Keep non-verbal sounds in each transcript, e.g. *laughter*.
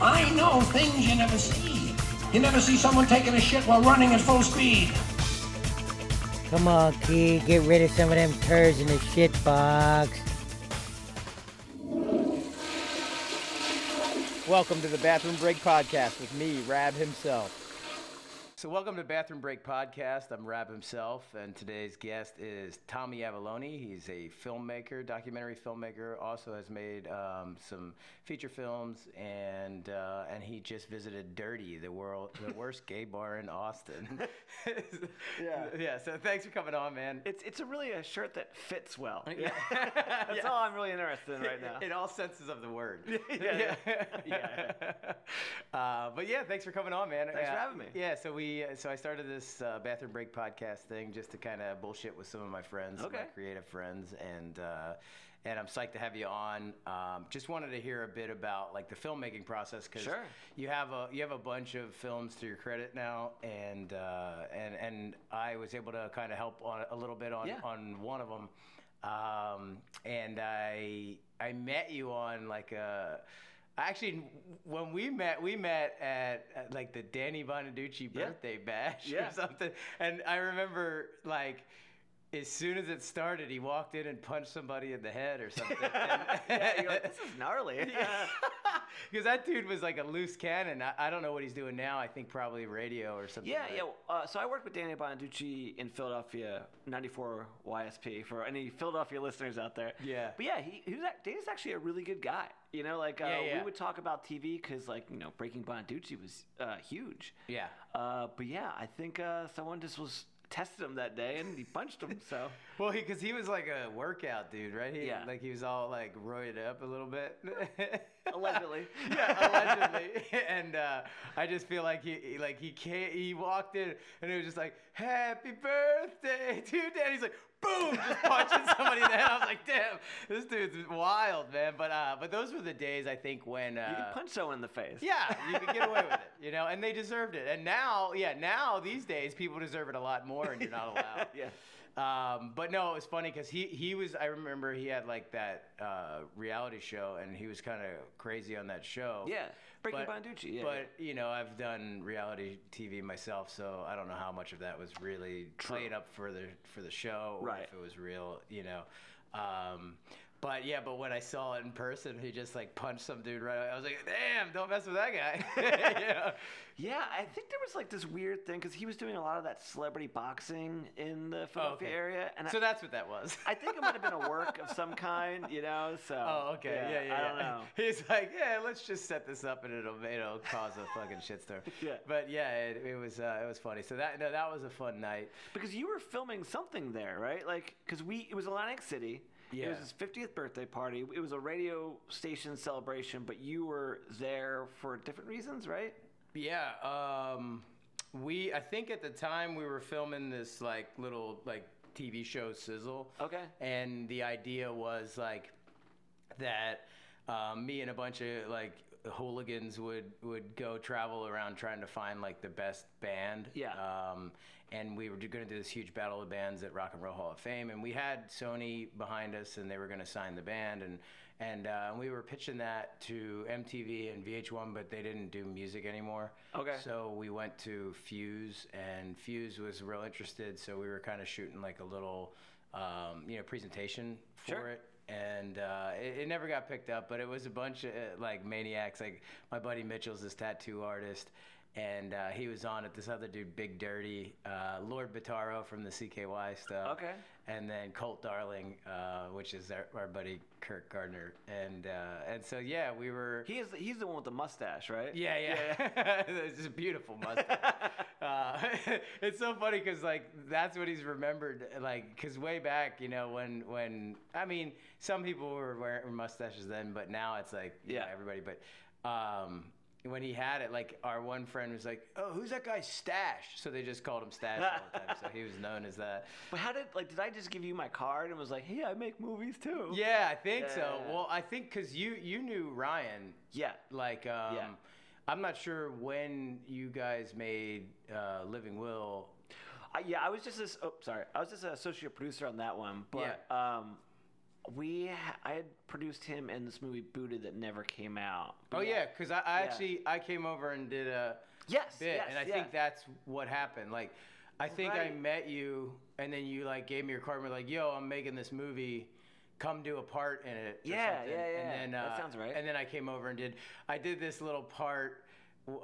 I know things you never see. You never see someone taking a shit while running at full speed. Come on, kid, get rid of some of them turds in the shit box. Welcome to the Bathroom Break Podcast with me, Raab himself. So, welcome to Bathroom Break Podcast. I'm Raab himself, and today's guest is Tommy Avallone. He's a filmmaker, documentary filmmaker. Also has made um, some feature films, and uh, and he just visited Dirty, the world, the *laughs* worst gay bar in Austin. *laughs* *laughs* Yeah. yeah. So, thanks for coming on, man. It's it's a really a shirt that fits well. Yeah. That's Yeah. all I'm really interested in right now. In all senses of the word. Yeah, yeah. Uh, but yeah, thanks for coming on, man. Thanks for Uh, having me. Yeah, so we so I started this uh, bathroom break podcast thing just to kind of bullshit with some of my friends, my creative friends, and uh, and I'm psyched to have you on. Um, just wanted to hear a bit about like the filmmaking process because Sure. you have a you have a bunch of films to your credit now, and uh, and and I was able to kind of help on a little bit on Yeah. on one of them. Um, and I I met you on like a actually when we met we met at, at like the Danny Bonaduce Yeah. birthday bash Yeah. or something and I remember like as soon as it started he walked in and punched somebody in the head or something *laughs* yeah, you're like, this is gnarly. *laughs* because *laughs* that dude was like a loose cannon I, I don't know what he's doing now I think probably radio or something Yeah, but- yeah. Uh, so I worked with Danny Bonaduce in Philadelphia, 94 YSP, for any Philadelphia listeners out there. Yeah. But yeah, he, he was, Danny's actually a really good guy. You know, like uh, Yeah, yeah. we would talk about TV because, like, you know, Breaking Bonaduce was uh, huge. yeah Uh, but yeah, I think uh, someone just was tested him that day and he punched him. So *laughs* Well, because he, was like a workout dude, right? He, Yeah. Like he was all like roided up a little bit. *laughs* Allegedly. yeah, allegedly. *laughs* and uh, I just feel like he, he- like he can't. He walked in and it was just like, "Happy birthday to Dan." He's like, boom, just punching *laughs* somebody in the head. I was like, "Damn, this dude's wild, man." But uh, but those were the days I think when uh, you can punch someone in the face. yeah, you could get away with it, *laughs* you know, and they deserved it. And now, yeah, now these days people deserve it a lot more, and you're not *laughs* allowed. Yeah. Um, but no, it was funny because he he was. I remember he had like that uh, reality show, and he was kind of crazy on that show. Yeah. Breaking But- Bonaduce. Yeah. But you know, I've done reality TV myself, so I don't know how much of that was really played up for the for the show, Right. if it was real. You know. Um, but yeah, but when I saw it in person, he just like punched some dude right. away. I was like, "Damn, don't mess with that guy." *laughs* know? Yeah, I think there was like this weird thing because he was doing a lot of that celebrity boxing in the Philadelphia okay. area, and So I, that's what that was. I think it might have been a work of some kind, you know. So *laughs* Oh, okay. Yeah, yeah. I don't know. *laughs* He's like, yeah, let's just set this up and it'll it'll cause a fucking shitstorm. Yeah. But yeah, it, it was uh, it was funny. So that no, that was a fun night. Because you were filming something there, right? Like, because we it was Atlantic City. It was his 50th birthday party. It was a radio station celebration, but you were there for different reasons, right? Yeah. Um, we I think at the time we were filming this like little like TV show Sizzle. Okay. And the idea was like that um, me and a bunch of like hooligans would would go travel around trying to find like the best band. Yeah. Um, and we were going to do this huge battle of bands at Rock and Roll Hall of Fame, and we had Sony behind us, and they were going to sign the band, and and uh, we were pitching that to MTV and VH1, but they didn't do music anymore. Okay. So we went to Fuse, and Fuse was real interested, so we were kind of shooting like a little, um, you know, presentation for Sure. it. And uh, it, it never got picked up, but it was a bunch of uh, like maniacs. Like my buddy Mitchell's this tattoo artist, and uh, he was on it. This other dude, Big Dirty, uh, Lord Bitaro from the CKY stuff. Okay. And then Colt Darling, uh, which is our, our buddy Kirk Gardner, and uh, and so yeah, we were. He is he's the one with the mustache, right? Yeah, yeah. *laughs* it's just a beautiful mustache. *laughs* uh, *laughs* it's so funny because like that's what he's remembered. Like because way back, you know, when when I mean, some people were wearing mustaches then, but now it's like you know, Yeah. everybody. But um, when he had it, like our one friend was like, "Oh, who's that guy Stash?" So they just called him Stash all the time. So he was known as that. *laughs* But how did like did I just give you my card and was like, hey, I make movies too? Yeah, I think so. Well, I think because you you knew Ryan Yeah. Like, um, Yeah. I'm not sure when you guys made uh, Living Will. I, yeah, I was just this. Oh, sorry, I was just an associate producer on that one. But um, we I had produced him in this movie Booted that never came out. Oh yeah, because I, I Yeah. actually I came over and did a Yes, bit, yes, and I yeah. think that's what happened. Like, I think I met you, and then you like gave me your card and were like, "Yo, I'm making this movie." Come do a part in it. or Yeah, something." yeah, yeah. And then, That uh, sounds right. And then I came over and did. I did this little part.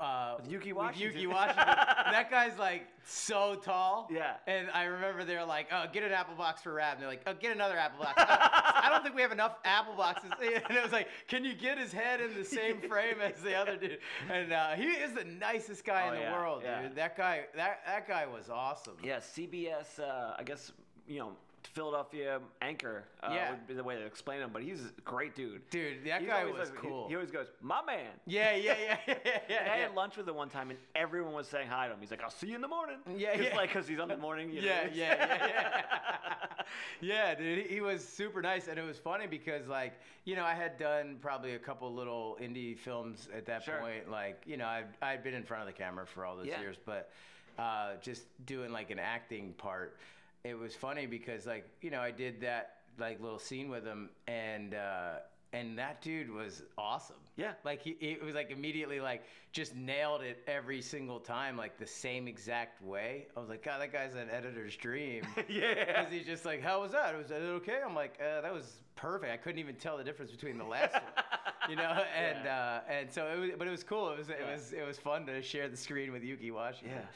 Uh, With Ukee With Washington. Ukee *laughs* Washington. that guy's like so tall. Yeah. And I remember they're like, "Oh, get an apple box for Raab." And they're like, "Oh, get another apple box." I don't think we have enough apple boxes. *laughs* And it was like, "Can you get his head in the same *laughs* frame as the other dude?" And uh, he is the nicest guy Oh, in the yeah, world, yeah. dude. That guy, that that guy was awesome. Yeah, CBS. Uh, I guess you know Philadelphia anchor. Uh, Yeah. would be the way to explain him. But he's a great dude. Dude, that He's guy was like- cool. He, always goes, "My man." yeah, yeah, yeah, yeah, *laughs* yeah. I yeah. had lunch with him one time, and everyone was saying hi to him. He's like, "I'll see you in the morning." Yeah, Cause, yeah. Like, cause he's on the morning. You *laughs* know, yeah, yeah, yeah, yeah. *laughs* yeah, dude, he, he was super nice, and it was funny because, like, you know, I had done probably a couple little indie films at that Sure. point. Like, you know, I've I'd been in front of the camera for all those Yeah. years, but uh, just doing like an acting part, it was funny because, like, you know, I did that like little scene with him, and uh, and that dude was awesome. Yeah. Like he, it was like immediately like just nailed it every single time, like the same exact way. I was like, God, that guy's an editor's dream. *laughs* Yeah. Because he's just like, how was that? Was that okay? I'm like, uh, that was perfect. I couldn't even tell the difference between the last one, *laughs* you know. And uh, and so it was, but it was cool. It was it Yeah. was it was fun to share the screen with Ukee Washington. Yeah.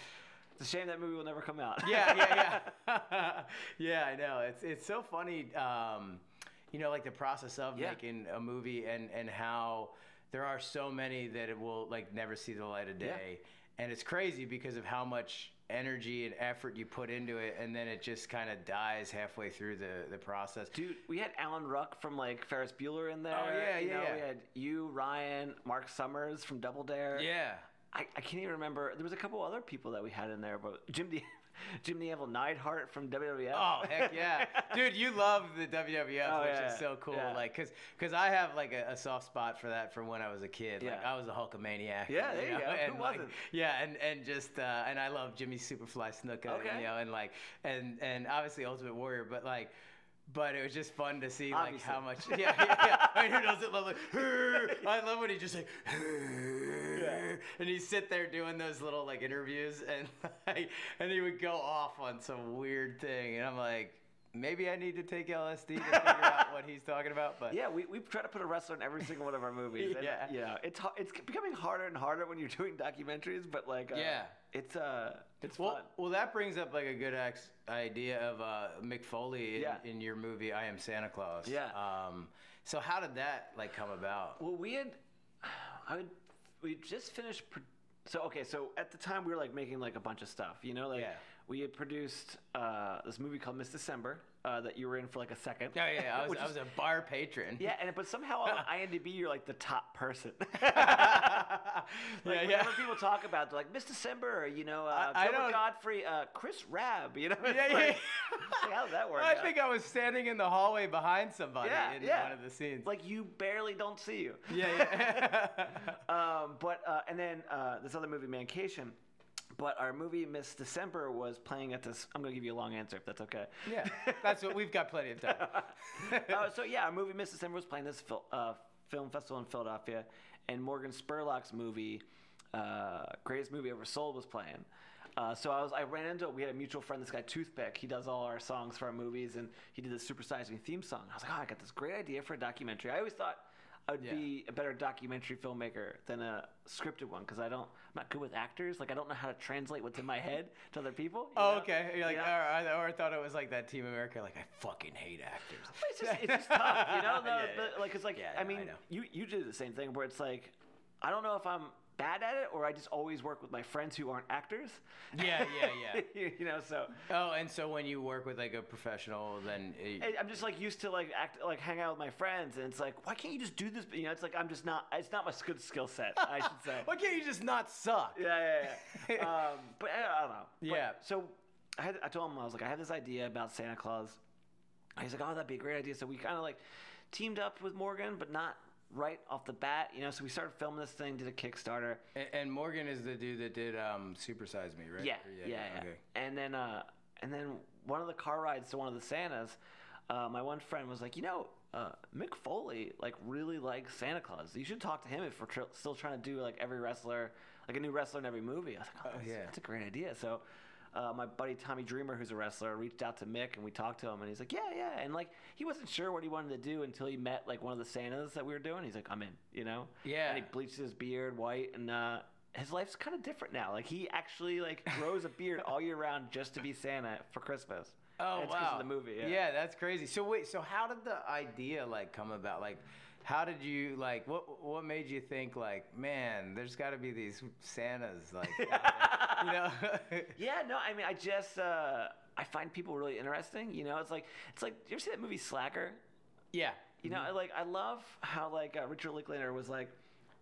It's a shame that movie will never come out. yeah, yeah, yeah. *laughs* yeah, I know. It's it's so funny. Um, you know, like the process of Yeah. making a movie and and how there are so many that it will like never see the light of Yeah. day, and it's crazy because of how much energy and effort you put into it, and then it just kind of dies halfway through the the process. Dude, we had Alan Ruck from like Ferris Bueller in there. Oh, yeah, you yeah, know, yeah. We had you, Ryan, Mark Summers from Double Dare. Yeah. I, I can't even remember. There was a couple other people that we had in there, but Jim the *laughs* Jim Neville Neidhart from WWF. Oh heck yeah, dude! You love the WWF, *laughs* Oh, which yeah, is so cool. yeah. Like, cause, cause I have like a, a soft spot for that from when I was a kid. Like, Yeah. I was a Hulkamaniac. Yeah, there you go. Who And like, wasn't? yeah, and and just uh, and I love Jimmy Superfly Snuka. Okay. You know, and like and and obviously Ultimate Warrior, but like. But it was just fun to see like how much *laughs* yeah yeah yeah. I mean, who doesn't love like I love when he just like *laughs* and he'd sit there doing those little like interviews and *laughs* like and he would go off on some weird thing and I'm like maybe I need to take LSD to figure *laughs* out what he's talking about but Yeah, we, we try to put a wrestler in every single one of our movies. and, Yeah. You know, it's, it's becoming harder and harder when you're doing documentaries, but like, uh, Yeah. it's, uh, it's well, fun. well, that brings up like a good ex- idea of uh, Mick Foley in, Yeah. in your movie I Am Santa Claus. Yeah. Um, so how did that like come about? Well, we had, I would, we just finished. Pro- so okay, so at the time we were like making like a bunch of stuff, you know, like Yeah. We had produced uh, this movie called Miss December uh, that you were in for like a second. Oh yeah, I *laughs* was, I was a bar patron. Yeah, and but somehow on *laughs* IMDb you're like the top person. yeah, *laughs* Like, yeah. whenever people talk about, they're like Miss December, you know, uh, I- I don't- Godfrey, uh, Chris Raab, you know. Yeah, yeah. like, like, how did that work? I think I was standing in the hallway behind somebody Yeah, in yeah. one of the scenes. like you barely don't see you. yeah, yeah. Um, but uh, and then uh, this other movie, Mancation. But our movie Miss December was playing at this. I'm gonna give you a long answer if that's okay. yeah, that's what we've got plenty of time. *laughs* uh, so yeah, our movie Miss December was playing this fil- uh, film festival in Philadelphia, and Morgan Spurlock's movie, uh, Greatest Movie Ever Sold, was playing. Uh, so I was I ran into we had a mutual friend, this guy Toothpick. He does all our songs for our movies, and he did the Super Size Me theme song. I was like, oh, I got this great idea for a documentary. I always thought I would Yeah. be a better documentary filmmaker than a scripted one because I don't I'm not good with actors. Like I don't know how to translate what's in my head to other people. Oh, know? okay. You're like, You know? I, thought it was like that Team America. Like, I fucking hate actors. It's just, it's just tough, you know. *laughs* The, Yeah, the- like it's like Yeah, I no, I mean, you you did the same thing where it's like, I don't know if I'm bad at it or I just always work with my friends who aren't actors. Yeah, yeah, yeah. *laughs* you know, so Oh, and so when you work with like a professional, then it, I'm just like used to like act like hang out with my friends, and it's like, why can't you just do this? You know, it's like I'm just not. It's not my good skill set. I should say. *laughs* why can't you just not suck? Yeah, yeah, yeah. *laughs* um, but I, don't know. But- Yeah. So I had, I told him I was like, I have this idea about Santa Claus. And he's like, oh, that'd be a great idea. So we kind of like teamed up with Morgan, but not right off the bat. You know, so we started filming this thing, did a Kickstarter. And, and Morgan is the dude that did um, Super Size Me, right? Yeah, Or- yeah, yeah. Okay. And then, uh, and then one of the car rides to one of the Santas, uh, my one friend was like, you know, uh, Mick Foley like really likes Santa Claus. You should talk to him if we're tr- still trying to do like every wrestler, like a new wrestler in every movie. I was like, oh, that's, yeah. that's a great idea. So. Uh, my buddy Tommy Dreamer, who's a wrestler, reached out to Mick and we talked to him, and he's like, "Yeah, yeah." And like, he wasn't sure what he wanted to do until he met like one of the Santas that we were doing. He's like, "I'm in," you know? Yeah. And he bleached his beard white, and uh, his life's kind of different now. Like, he actually like *laughs* grows a beard all year round just to be Santa for Christmas. Oh it's wow! of the movie. Yeah. that's crazy. So wait, so how did the idea like come about? Like, how did you like? What what made you think like, man, there's got to be these Santas like, out there," *laughs* you know? *laughs* Yeah, no, I mean, I just uh, I find people really interesting. You know, it's like it's like you ever see that movie Slacker? yeah. You know, I like I love how like uh, Richard Linklater was like,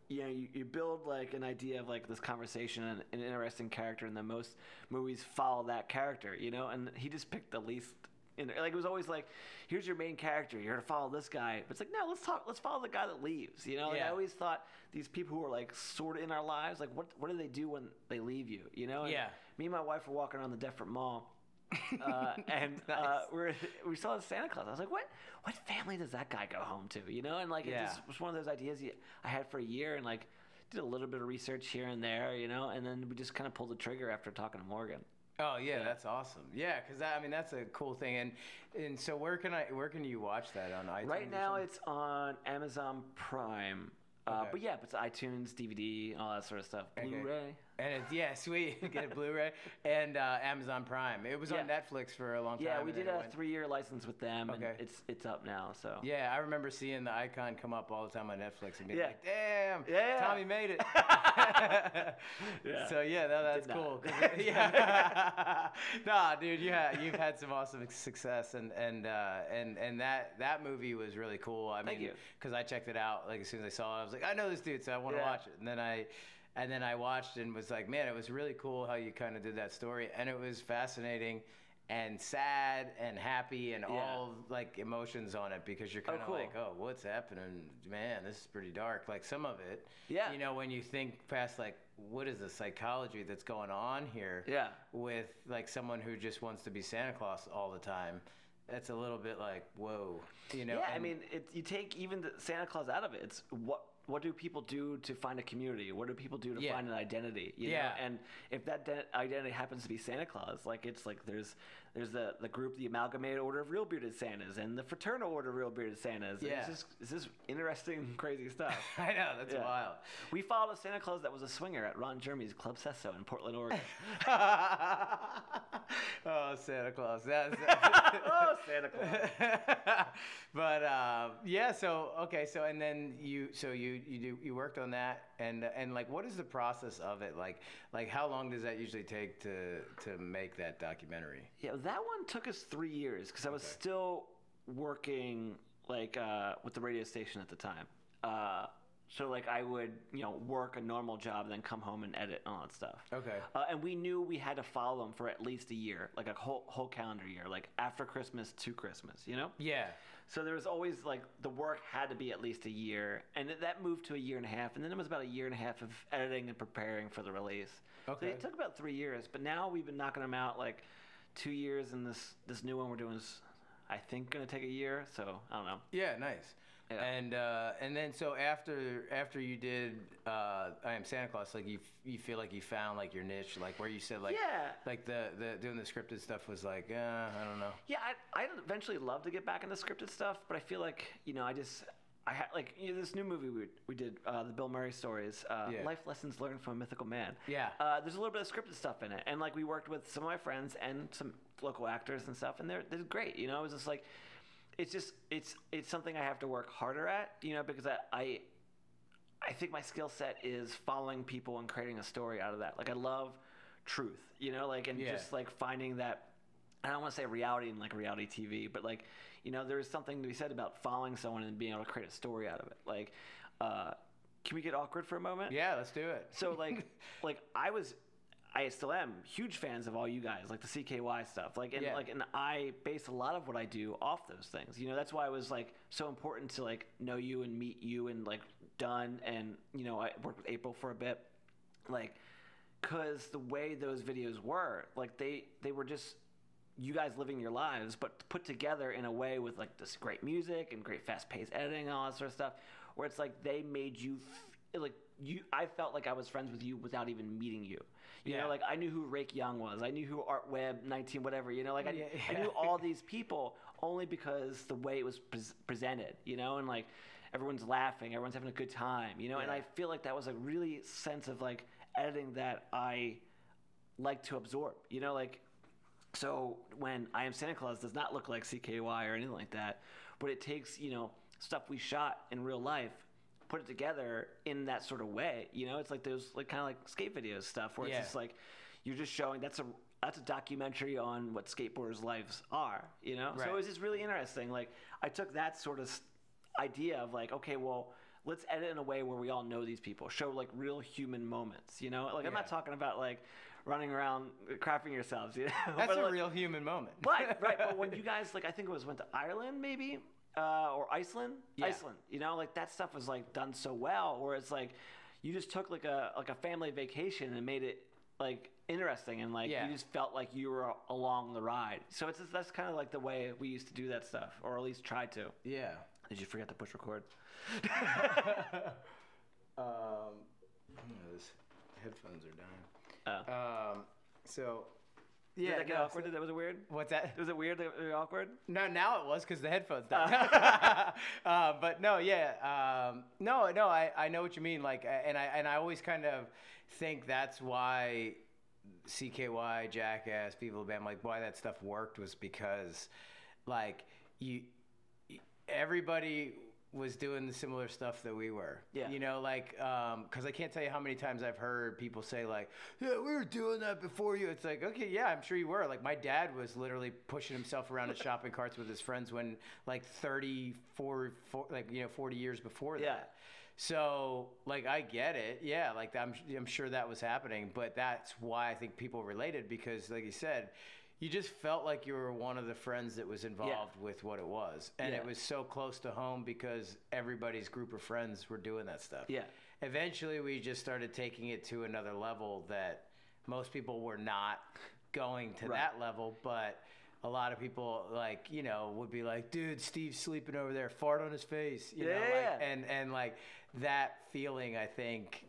you know, you, you build like an idea of like this conversation and an interesting character, and then most movies follow that character. You know, and he just picked the least. In, like it was always like, here's your main character. You're gonna follow this guy. But it's like no, let's talk. Let's follow the guy that leaves. You know, like, Yeah. I always thought these people who are like sort of in our lives, like what what do they do when they leave you? You know? And Yeah. Me and my wife were walking around the Deptford Mall, *laughs* uh, and uh, Nice. we're, we saw Santa Claus. I was like, what what family does that guy go home to? You know, and like Yeah. it just was one of those ideas I had for a year, and like did a little bit of research here and there, you know, and then we just kind of pulled the trigger after talking to Morgan. Oh yeah, that's awesome. Yeah, because I mean that's a cool thing. And and so where can I where can you watch that on iTunes? Right now, it's on Amazon Prime. Uh, Okay. but yeah, it's iTunes, DVD, all that sort of stuff. Blu-ray. Okay. And it's yeah, *laughs* sweet. Get a Blu-ray and uh, Amazon Prime. It was on Netflix for a long time. Yeah, we did a went- three-year license with them, and Okay. it's it's up now. So Yeah, I remember seeing the icon come up all the time on Netflix and being Yeah. like, "Damn, Yeah. Tommy made it." *laughs* Yeah. So yeah, that, that's cool. *laughs* yeah. nah, dude, you had you've had some awesome success, and and uh, and and that that movie was really cool. I Thank mean, you. because I checked it out like as soon as I saw it, I was like, I know this dude, so I want to Yeah. watch it. And then I. And then I watched and was like, man, it was really cool how you kind of did that story, and it was fascinating, and sad and happy and Yeah. all like emotions on it because you're oh, kind of cool. like, oh, what's happening, man? This is pretty dark. Like some of it, Yeah. You know, when you think past like, what is the psychology that's going on here? Yeah. With like someone who just wants to be Santa Claus all the time, that's a little bit like, whoa, you know? yeah, I mean, it, you take even the Santa Claus out of it. It's what what do people do to find a community? What do people do to Yeah. find an identity? You Yeah. know? and if that de- identity happens to be Santa Claus, like it's like there's there's the the group, the Amalgamated Order of Real Bearded Santas, and the Fraternal Order of Real Bearded Santas. Yeah. it's just it's just interesting, *laughs* crazy stuff. *laughs* I know that's Yeah. wild. We followed a Santa Claus that was a swinger at Ron Jeremy's Club Sesso in Portland, Oregon. *laughs* oh, Santa Claus. That's, oh, Santa Claus. but um, yeah, so okay, so and then you, so you you do you worked on that, and and like, what is the process of it? Like, like how long does that usually take to to make that documentary? Yeah, that one took us three years because I was still working like uh, with the radio station at the time. Uh, so like I would you know work a normal job, then come home and edit and all that stuff. Okay. Uh, and we knew we had to follow them for at least a year, like a whole whole calendar year, like after Christmas to Christmas. You know. Yeah. So there was always like the work had to be at least a year, and that moved to a year and a half, and then it was about a year and a half of editing and preparing for the release. Okay. So it took about three years, but now we've been knocking them out like two years, and this this new one we're doing is, I think, gonna take a year. So I don't know. Yeah, nice. Yeah. And uh, and then so after after you did uh, I am Santa Claus, like you you feel like you found like your niche, like where you said like Yeah. like the the doing the scripted stuff was like uh, I don't know. Yeah, I I'd eventually love to get back into scripted stuff, but I feel like you know I just. I had like you know, this new movie we, we did, uh, the Bill Murray stories, uh, Yeah. life lessons learned from a mythical man. Yeah. Uh, there's a little bit of scripted stuff in it, and like we worked with some of my friends and some local actors and stuff, and they're they're great. You know, it was just like, it's just it's it's something I have to work harder at. You know, because I I, I think my skill set is following people and creating a story out of that. Like I love truth. You know, like and Yeah. just like finding that. I don't want to say reality in like reality TV, but like, you know, there is something to be said about following someone and being able to create a story out of it. Like, uh, can we get awkward for a moment? Yeah, let's do it. So like, *laughs* like I was, I still am huge fans of all you guys, like the CKY stuff. Like and Yeah. like and I base a lot of what I do off those things. You know, that's why it was like so important to like know you and meet you and like done and you know I worked with April for a bit, like, cause the way those videos were, like they they were just you guys living your lives, but put together in a way with like this great music and great fast paced editing and all that sort of stuff, where it's like they made you f- like you. I felt like I was friends with you without even meeting you. You Yeah. know, like I knew who Rake Yohn was. I knew who Art Webb 19 whatever. You know, like I, Yeah, I knew *laughs* all these people only because the way it was pres presented. You know, and like everyone's laughing, everyone's having a good time. You know, and I feel like that was a really sense of like editing that I like to absorb. You know, like so when I Am Santa Claus does not look like CKY or anything like that, but it takes you know stuff we shot in real life, put it together in that sort of way. You know, it's like those like kind of like skate videos stuff where Yeah. it's just like you're just showing that's a that's a documentary on what skateboarders' lives are. You know, Right. so it was just really interesting. Like I took that sort of idea of like, okay, well. Let's edit in a way where we all know these people. Show like real human moments, you know. Like I'm not talking about like running around uh, crapping yourselves, you know. *laughs* That's But, a like- real human moment. but right. But when *laughs* you guys like, I think it was went to Ireland, maybe, uh, or Iceland. Yeah. Iceland. You know, like that stuff was like done so well, where it's like you just took like a like a family vacation and made it like interesting, and like Yeah. you just felt like you were along the ride. So it's just, that's kind of like the way we used to do that stuff, or at least try to. yeah. Did you forget to push record? *laughs* *laughs* Um, those headphones are dying. Oh. Um, so Did yeah, that get no, awkward? so- that was it weird? what's that? Was it weird? That awkward? No, now it was because the headphones died. *laughs* uh, but no, yeah, um, no, no, I, I know what you mean. Like, uh, and I and I always kind of think that's why CKY, Jackass, People Band, like why that stuff worked was because, like, you, everybody was doing the similar stuff that we were. Yeah. You know, like, um, because I can't tell you how many times I've heard people say, like, yeah, we were doing that before you. It's like, okay, yeah, I'm sure you were. Like, my dad was literally pushing himself around in *laughs* shopping carts with his friends when, like, 34, four, like, you know, 40 years before Yeah. that. So, like, I get it. Yeah, like, I'm, I'm sure that was happening. But that's why I think people related because, like you said, you just felt like you were one of the friends that was involved with what it was. And it was so close to home because everybody's group of friends were doing that stuff. Yeah. Eventually, we just started taking it to another level that most people were not going to Right. that level, but a lot of people like you know would be like dude steve's sleeping over there fart on his face you know like, yeah. and and like that feeling i think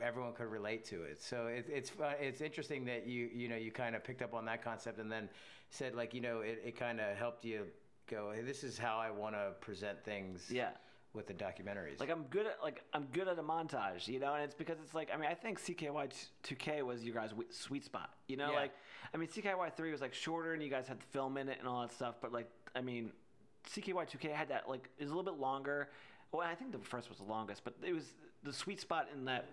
everyone could relate to it so it, it's fu- it's interesting that you you know you kind of picked up on that concept and then said like you know it, it kind of helped you go hey this is how i want to present things Yeah. with the documentaries Like I'm good at like I'm good at a montage, you know, and it's because it's like I mean I think CKY 2K was your guys' sweet spot, you know, Yeah. like I mean CKY 3 was like shorter and you guys had the film in it and all that stuff, but like I mean CKY 2K had that like it was a little bit longer. Well, I think the first was the longest, but it was the sweet spot in that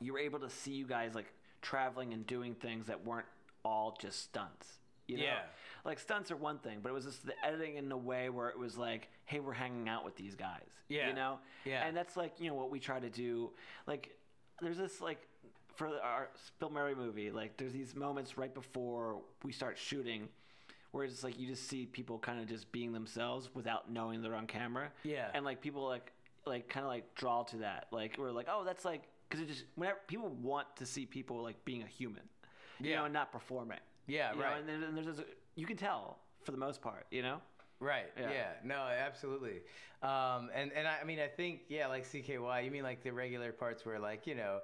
you were able to see you guys like traveling and doing things that weren't all just stunts. You know? Yeah. Like stunts are one thing, but it was just the editing in a way where it was like, hey, we're hanging out with these guys. Yeah. You know? Yeah. And that's like, you know, what we try to do. Like, there's this like for our Bill Murray movie, like there's these moments right before we start shooting where it's like you just see people kind of just being themselves without knowing they're on camera. Yeah. And like people like like kind of like draw to that. Like we're like, oh, that's like because it just whenever people want to see people like being a human, you Yeah. know, and not performing. Yeah, You know, right. and, then, and there's this, you can tell for the most part, you know. Right. Yeah. Yeah. No, absolutely. Um, and and I, I mean, I think yeah, like CKY. You mean like the regular parts where like you know,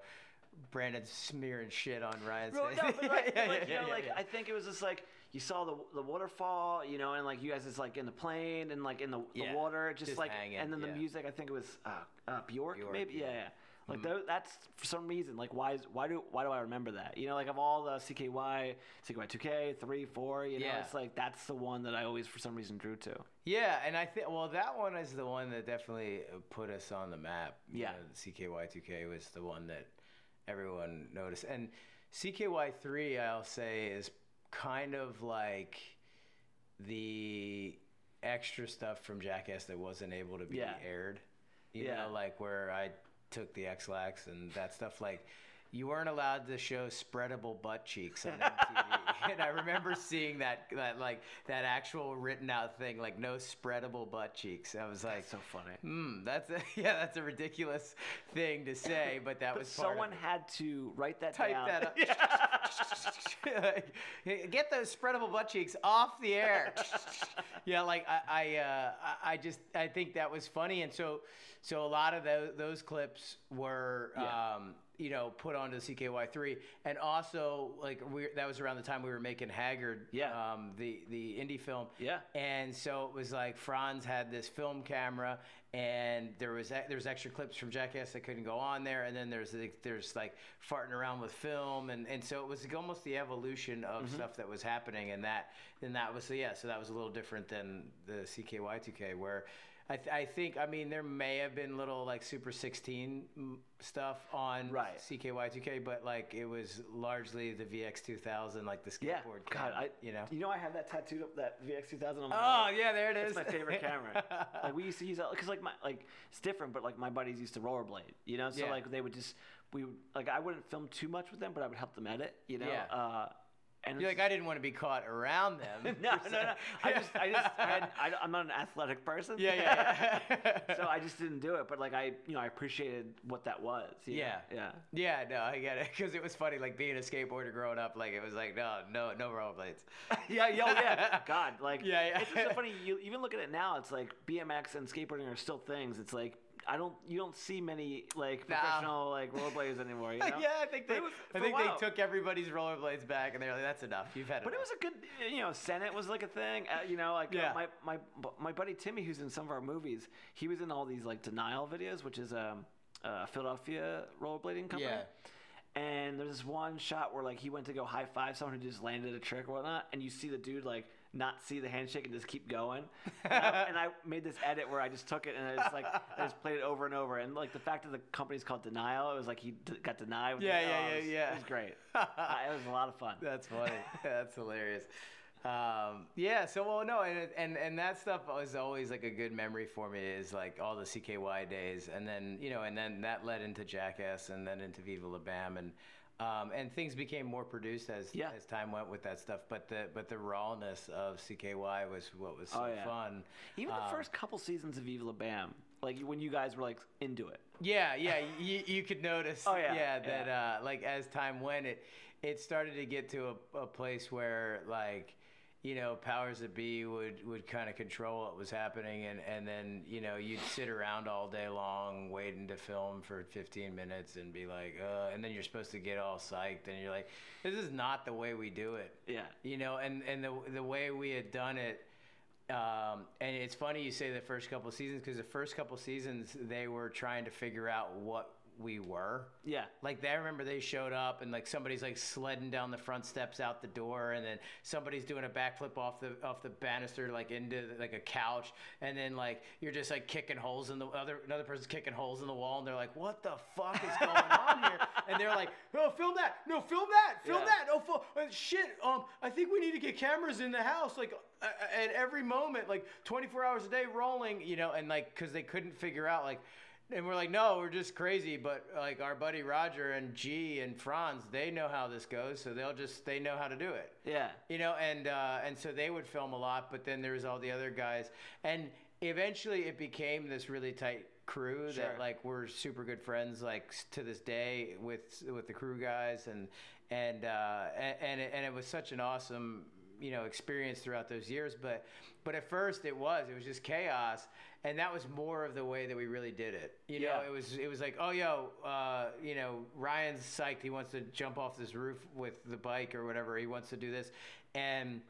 Brandon smearing shit on Ryan's face. no, but like, *laughs* Yeah, but, like, yeah, you know, yeah, like yeah. I think it was just like you saw the the waterfall, you know, and like you guys is like in the plane and like in the, the water, just, just like, hanging, and then the yeah. music. I think it was uh, uh, Bjork, Bjork, maybe, yeah, yeah. yeah. Like tho- that's for some reason. Like why is why do why do I remember that? You know, like of all the CKY, CKY two K, three, four. You know, Yeah. it's like that's the one that I always for some reason drew to. Yeah, and I think well that one is the one that definitely put us on the map. You Yeah. know, CKY2K was the one that everyone noticed, and CKY3 I'll say is kind of like the extra stuff from Jackass that wasn't able to be Yeah. aired. You Yeah. know, like where I took the Ex-Lax and that stuff. Like you weren't allowed to show spreadable butt cheeks on MTV. *laughs* and I remember seeing that that like that actual written out thing, like no spreadable butt cheeks. I was like, so funny. Hmm, that's a, *laughs* yeah, that's a ridiculous thing to say, *laughs* but that But was someone had to write that Type down. that up. Get those spreadable butt cheeks off the air. yeah, like I, I, uh, I I just, I think that was funny, and so, so a lot of those, those clips were, Yeah. um, you know, put onto CKY3, and also like we, that was around the time we were making Haggard, Yeah. um, the the indie film, Yeah. and so it was like Frantz had this film camera, and there was there was extra clips from Jackass that couldn't go on there, and then there's like, there's like farting around with film, and, and so it was like almost the evolution of Mm-hmm. stuff that was happening, and that and that was so yeah, so that was a little different than the CKY2K where. I, th- I think I mean there may have been little like Super 16 mm, stuff on Right. CKY2K, but like it was largely the VX2000, like the skateboard. Yeah. cam, God, I you know. You know, I have that tattooed up that VX2000 on my Oh wall. yeah, there it is. It's my favorite *laughs* camera. like we used to use it because like my like it's different, but like my buddies used to rollerblade, you know. So Yeah. like they would just we would, like I wouldn't film too much with them, but I would help them edit, you know. Yeah. Uh, and You're like, I didn't want to be caught around them. *laughs* no, no, no. I just, I just, I had, I, I'm not an athletic person. yeah, yeah, yeah. *laughs* so I just didn't do it, but like I, you know, I appreciated what that was. you know? Yeah. yeah. yeah, no, I get it. Because it was funny, like being a skateboarder growing up, like it was like, no, no, no rollerblades. *laughs* yeah, yo, yeah. God, like, Yeah, yeah. It's just so funny. You even look at it now. It's like BMX and skateboarding are still things. It's like I don't, you don't see many like No. professional like rollerbladers anymore. You *laughs* know? yeah, I think they, was- I think they took everybody's rollerblades back, and they're like, that's enough. You've had it. But it was a good, you know, Senate was like a thing. Uh, you know, like uh, my, my my buddy Timmy, who's in some of our movies, he was in all these like denial videos, which is um, a Philadelphia rollerblading company. Yeah. And there's this one shot where like he went to go high five someone who just landed a trick or whatnot, and you see the dude like not see the handshake and just keep going. *laughs* And I, and I made this edit where I just took it and I just like I just played it over and over. And like the fact that the company's called Denial, it was like he d- got denied. With Yeah, the, yeah, oh, yeah, it was, yeah. It was great. uh, it was a lot of fun. That's funny. *laughs* That's hilarious. Um, yeah. So well, no, and and and that stuff was always like a good memory for me. Is like all the CKY days, and then you know, and then that led into Jackass, and then into Viva La Bam, and. Um, and things became more produced as Yeah. as time went with that stuff, but the but the rawness of CKY was what was so Oh, yeah. fun. Even the Um, first couple seasons of La Bam, like when you guys were like into it. Yeah, yeah, *laughs* you, you could notice. Oh, yeah, yeah, that Uh, like as time went, it it started to get to a, a place where like you know powers that be would would kind of control what was happening, and and then you know you'd sit around all day long waiting to film for 15 minutes and be like, uh, and then you're supposed to get all psyched, and you're like, this is not the way we do it. Yeah. You know, and and the the way we had done it. Um, and it's funny you say the first couple of seasons because the first couple of seasons they were trying to figure out what we were. Yeah. Like they, I remember they showed up and like somebody's like sledding down the front steps out the door, and then somebody's doing a backflip off the off the banister like into like a couch, and then like you're just like kicking holes in the other another person's kicking holes in the wall, and they're like, "What the fuck is going on here?" *laughs* And they're like, "No, film that! No, film that! Film Yeah. that! Oh, fo- uh, shit! Um, I think we need to get cameras in the house like at every moment, like 24 hours a day, rolling, you know, and like because they couldn't figure out like." And we're like, no, we're just crazy. But like our buddy Roger and G and Frantz, they know how this goes, so they'll just they know how to do it. Yeah. You know, and uh, and so they would film a lot, but then there was all the other guys, and eventually it became this really tight crew Sure. that like we're super good friends like to this day with with the crew guys and and uh, and and it, and it was such an awesome you know experience throughout those years but but at first it was it was just chaos and that was more of the way that we really did it. You know it was it was like oh yo uh, you know ryan's psyched he wants to jump off this roof with the bike or whatever. He wants to do this. And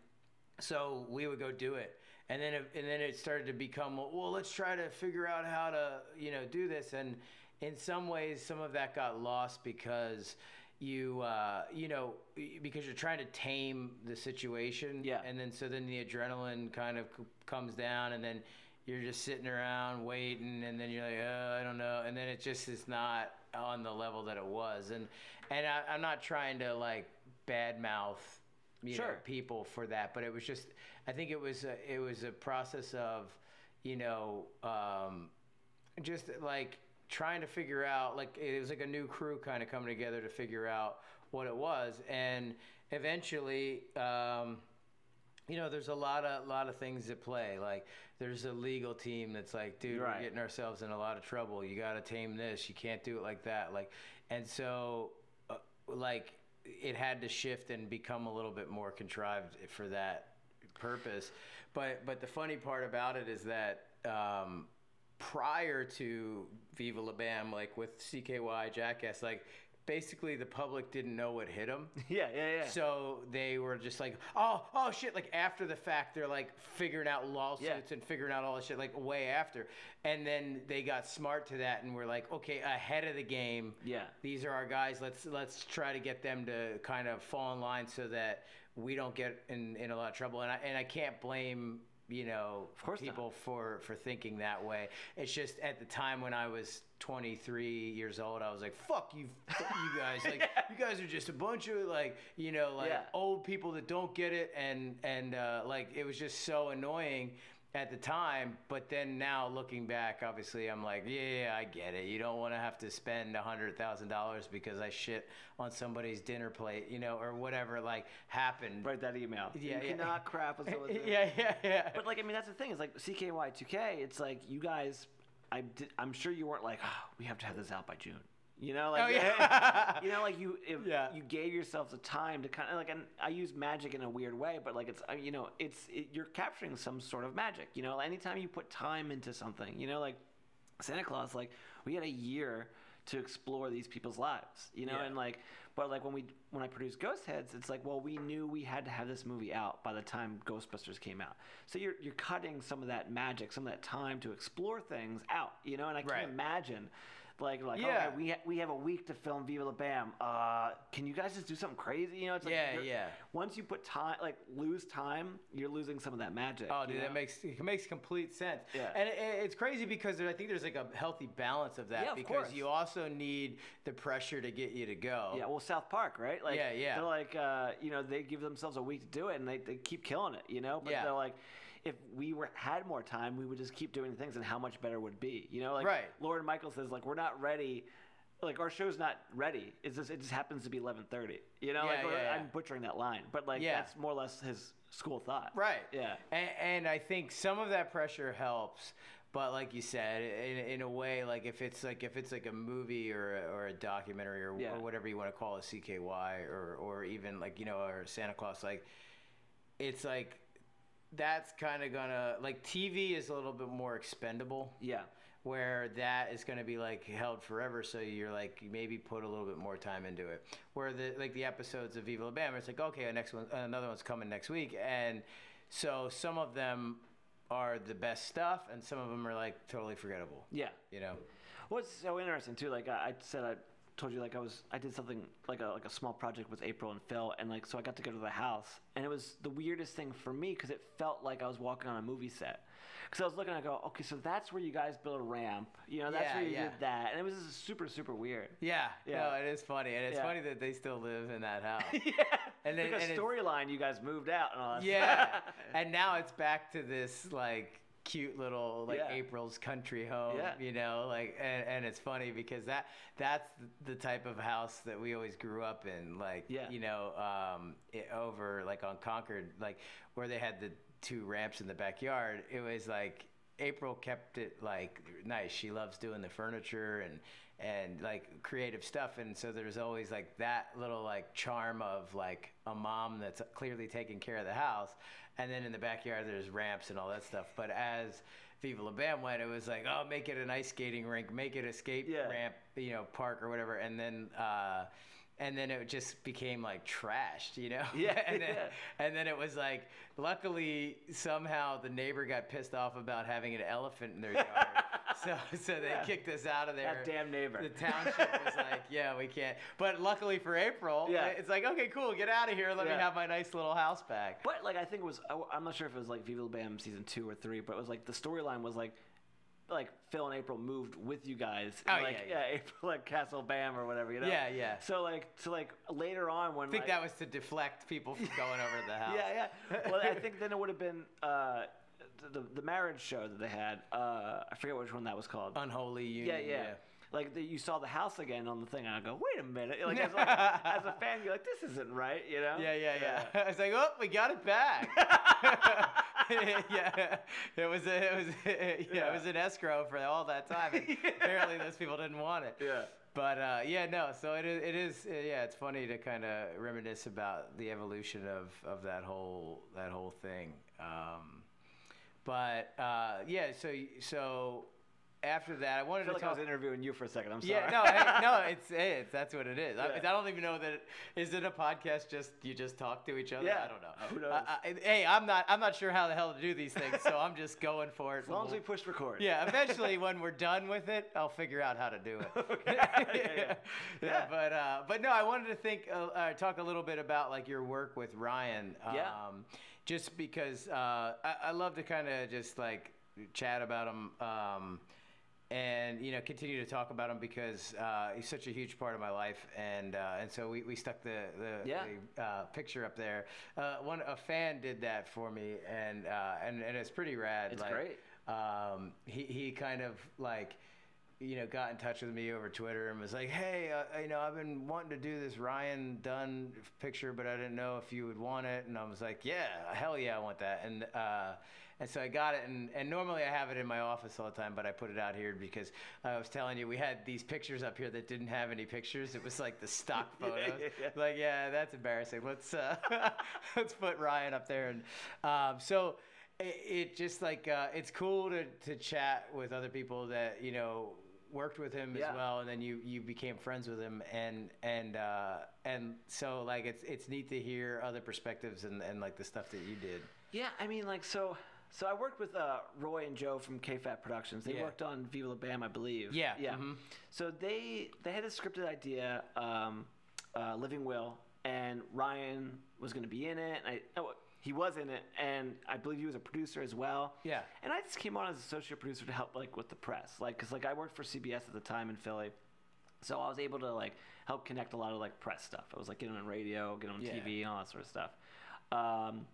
so we would go do it. And then it, and then it started to become well let's try to figure out how to you know do this. And in some ways some of that got lost because you uh, you know because you're trying to tame the situation. Yeah. and then so then the adrenaline kind of c- comes down. And then you're just sitting around waiting and then you're like oh, I don't know and then it just is not on the level that it was and and I, I'm not trying to like badmouth you know people for that but it was just i think it was a, it was a process of you know um, just like trying to figure out like it was like a new crew kind of coming together to figure out what it was, and eventually. Um, you know, there's a lot of lot of things at play. Like, there's a legal team that's like, dude, Right. we're getting ourselves in a lot of trouble. You got to tame this. You can't do it like that. Like, and so, uh, like, it had to shift and become a little bit more contrived for that purpose. But but the funny part about it is that. Um, prior to Viva La Bam, like with CKY Jackass, like basically the public didn't know what hit them. *laughs* Yeah, yeah, yeah. So they were just like, oh, oh shit! Like after the fact, they're like figuring out lawsuits Yeah. and figuring out all this shit like way after, and then they got smart to that and were like, okay, ahead of the game. Yeah. These are our guys. Let's let's try to get them to kind of fall in line so that we don't get in, in a lot of trouble. And I and I can't blame you know course not. people for for thinking that way. It's just at the time when I was 23 years old, I was like, "Fuck you, fuck you guys! *laughs* Like, you guys are just a bunch of like, you know, like Yeah. old people that don't get it." And and uh, like it was just so annoying at the time. But then now looking back, obviously, I'm like, "Yeah, yeah, I get it. You don't want to have to spend a hundred thousand dollars because I shit on somebody's dinner plate, you know, or whatever like happened." Write that email. Yeah, you yeah. cannot crap on *laughs* someone's yeah, yeah, yeah. But like, I mean, that's the thing. Is like CKY 2K. It's like you guys. I did, I'm sure you weren't like, oh, we have to have this out by June. You know, like Oh, yeah. you know, like you if *laughs* Yeah. you gave yourself the time to kind of like, and I use magic in a weird way, but like it's uh, you know, it's it, you're capturing some sort of magic. You know, anytime you put time into something, you know, like Santa Claus, like we had a year to explore these people's lives, you know, Yeah. and like, but like when we when I produced Ghost Heads, it's like, well, we knew we had to have this movie out by the time Ghostbusters came out, so you're you're cutting some of that magic, some of that time to explore things out, you know, and I Right. can imagine. Like, like, Yeah. okay, we ha- we have a week to film Viva La Bam. Uh, can you guys just do something crazy? You know, it's like Yeah, yeah. Once you put time, like lose time, you're losing some of that magic. Oh, dude, know? that makes it makes complete sense. Yeah. and it, it's crazy because there, I think there's like a healthy balance of that Yeah, of because course. you also need the pressure to get you to go. Yeah, well, South Park, right? Like, Yeah, yeah. They're like, uh, you know, they give themselves a week to do it, and they, they keep killing it, you know. But Yeah. they're like, if we were had more time, we would just keep doing things, and how much better would be, you know? Like, Right. Lorne Michael says, like, we're not ready. Like our show's not ready. It's just it just happens to be eleven thirty. You know, Yeah, like yeah, yeah. I'm butchering that line, but like that's more or less his school thought. Right. Yeah. And, and I think some of that pressure helps, but like you said, in, in a way, like if it's like if it's like a movie or a, or a documentary or, Yeah. or whatever you want to call it, CKY or or even like you know or Santa Claus, like it's like that's kind of gonna like TV is a little bit more expendable. Yeah. where that is to be like held forever so you're like maybe put a little bit more time into it where the like the episodes of Viva La Bam it's like okay next one another one's coming next week and so some of them are the best stuff and some of them are like totally forgettable Yeah. you know What's so interesting too? Like I, I said, I told you like I was I did something like a like a small project with April and Phil, and like so I got to go to the house, and it was the weirdest thing for me because it felt like I was walking on a movie set. Because I was looking, I go, okay, so that's where you guys built a ramp, you know, that's Yeah, where you yeah. did that, and it was just super super weird. yeah Yeah. no it is funny and it's Yeah. funny that they still live in that house *laughs* yeah. And then- because storyline, you guys moved out and all that. yeah and now it's back to this like cute little like Yeah. april's country home Yeah. you know like and, and it's funny because that that's the type of house that we always grew up in like Yeah. you know um it, over like on concord like where they had the two ramps in the backyard it was like april kept it like nice she loves doing the furniture and and like creative stuff and so there's always like that little like charm of like a mom that's clearly taking care of the house and then in the backyard there's ramps and all that stuff but as viva la bam went it was like oh make it an ice skating rink make it a skate Yeah. ramp you know park or whatever and then uh and then it just became like trashed, you know. Yeah, *laughs* and then, yeah. and then it was like, luckily somehow the neighbor got pissed off about having an elephant in their yard, *laughs* so so they Yeah. kicked us out of there. That damn neighbor. The township was like, yeah, we can't. But luckily for April, Yeah. it's like, okay, cool, get out of here. Let Yeah. me have my nice little house back. But like I think it was I, am not sure if it was like Viva La Bam season two or three, but it was like the storyline was like like Phil and April moved with you guys. Oh, like, yeah, yeah. April like Castle Bam or whatever, you know. Yeah, yeah. So like so like later on when I think like, that was to deflect people from going over to the *laughs* house. yeah yeah. Well, I think then it would have been uh, the, the marriage show that they had. Uh, I forget which one that was called. Unholy Union. yeah, union. yeah. like the, you saw the house again on the thing, and I go, wait a minute, like as, like, *laughs* as a fan, you're like, this isn't right, you know? Yeah, yeah, yeah. I was *laughs* like, oh, we got it back. *laughs* yeah, it was a, it was yeah, it was an escrow for all that time. And Apparently, those people didn't want it. Yeah. But uh, yeah, no. So it is. It is. Uh, yeah, it's funny to kind of reminisce about the evolution of, of that whole that whole thing. Um, but uh, yeah, so so after that, I wanted I to like I talk. was interviewing you for a second. I'm sorry. Yeah, no, hey, no, *laughs* it's hey, it's that's what it is. I, Yeah. I don't even know that. It, is it a podcast? Just you just talk to each other? Yeah. I don't know. Who knows? I- I- hey, I'm not. I'm not sure how the hell to do these things, so I'm just going for it. as long as we push record. Yeah, eventually when we're done with it, I'll figure out how to do it. *laughs* Okay. Yeah, *laughs* yeah. yeah, but uh, but no, I wanted to think, uh, uh, talk a little bit about like your work with Ryan. Um, Yeah. Just because uh, I, I love to kind of just like chat about him. Um, and you know continue to talk about him because uh, he's such a huge part of my life, and uh, and so we, we stuck the the, Yeah. the uh, picture up there. Uh, one a fan did that for me, and uh, and and it's pretty rad. It's like, great. Um, he he kind of like you know got in touch with me over Twitter and was like, hey, uh, you know I've been wanting to do this Ryan Dunn picture, but I didn't know if you would want it, and I was like, yeah, hell yeah, I want that, and. Uh, and so I got it, and, and normally I have it in my office all the time, but I put it out here because I was telling you we had these pictures up here that didn't have any pictures. It was like the stock *laughs* photos. yeah, yeah. Like, yeah, that's embarrassing. Let's uh, *laughs* let's put Ryan up there, and um, so it, it just like uh, it's cool to to chat with other people that you know worked with him Yeah. as well, and then you you became friends with him, and and uh, and so like it's it's neat to hear other perspectives and and like the stuff that you did. Yeah, I mean, like, so. So I worked with uh, Roy and Joe from KFAT Productions. They Yeah. worked on Viva La Bam, I believe. Yeah, yeah. mhm. So they they had a scripted idea, um, uh, Living Will, and Ryan was going to be in it. And I, oh, he was in it, and I believe he was a producer as well. Yeah. And I just came on as associate producer to help like with the press, like because like I worked for CBS at the time in Philly. So I was able to like help connect a lot of like press stuff. I was like getting on radio, getting on Yeah. TV, and all that sort of stuff. Um,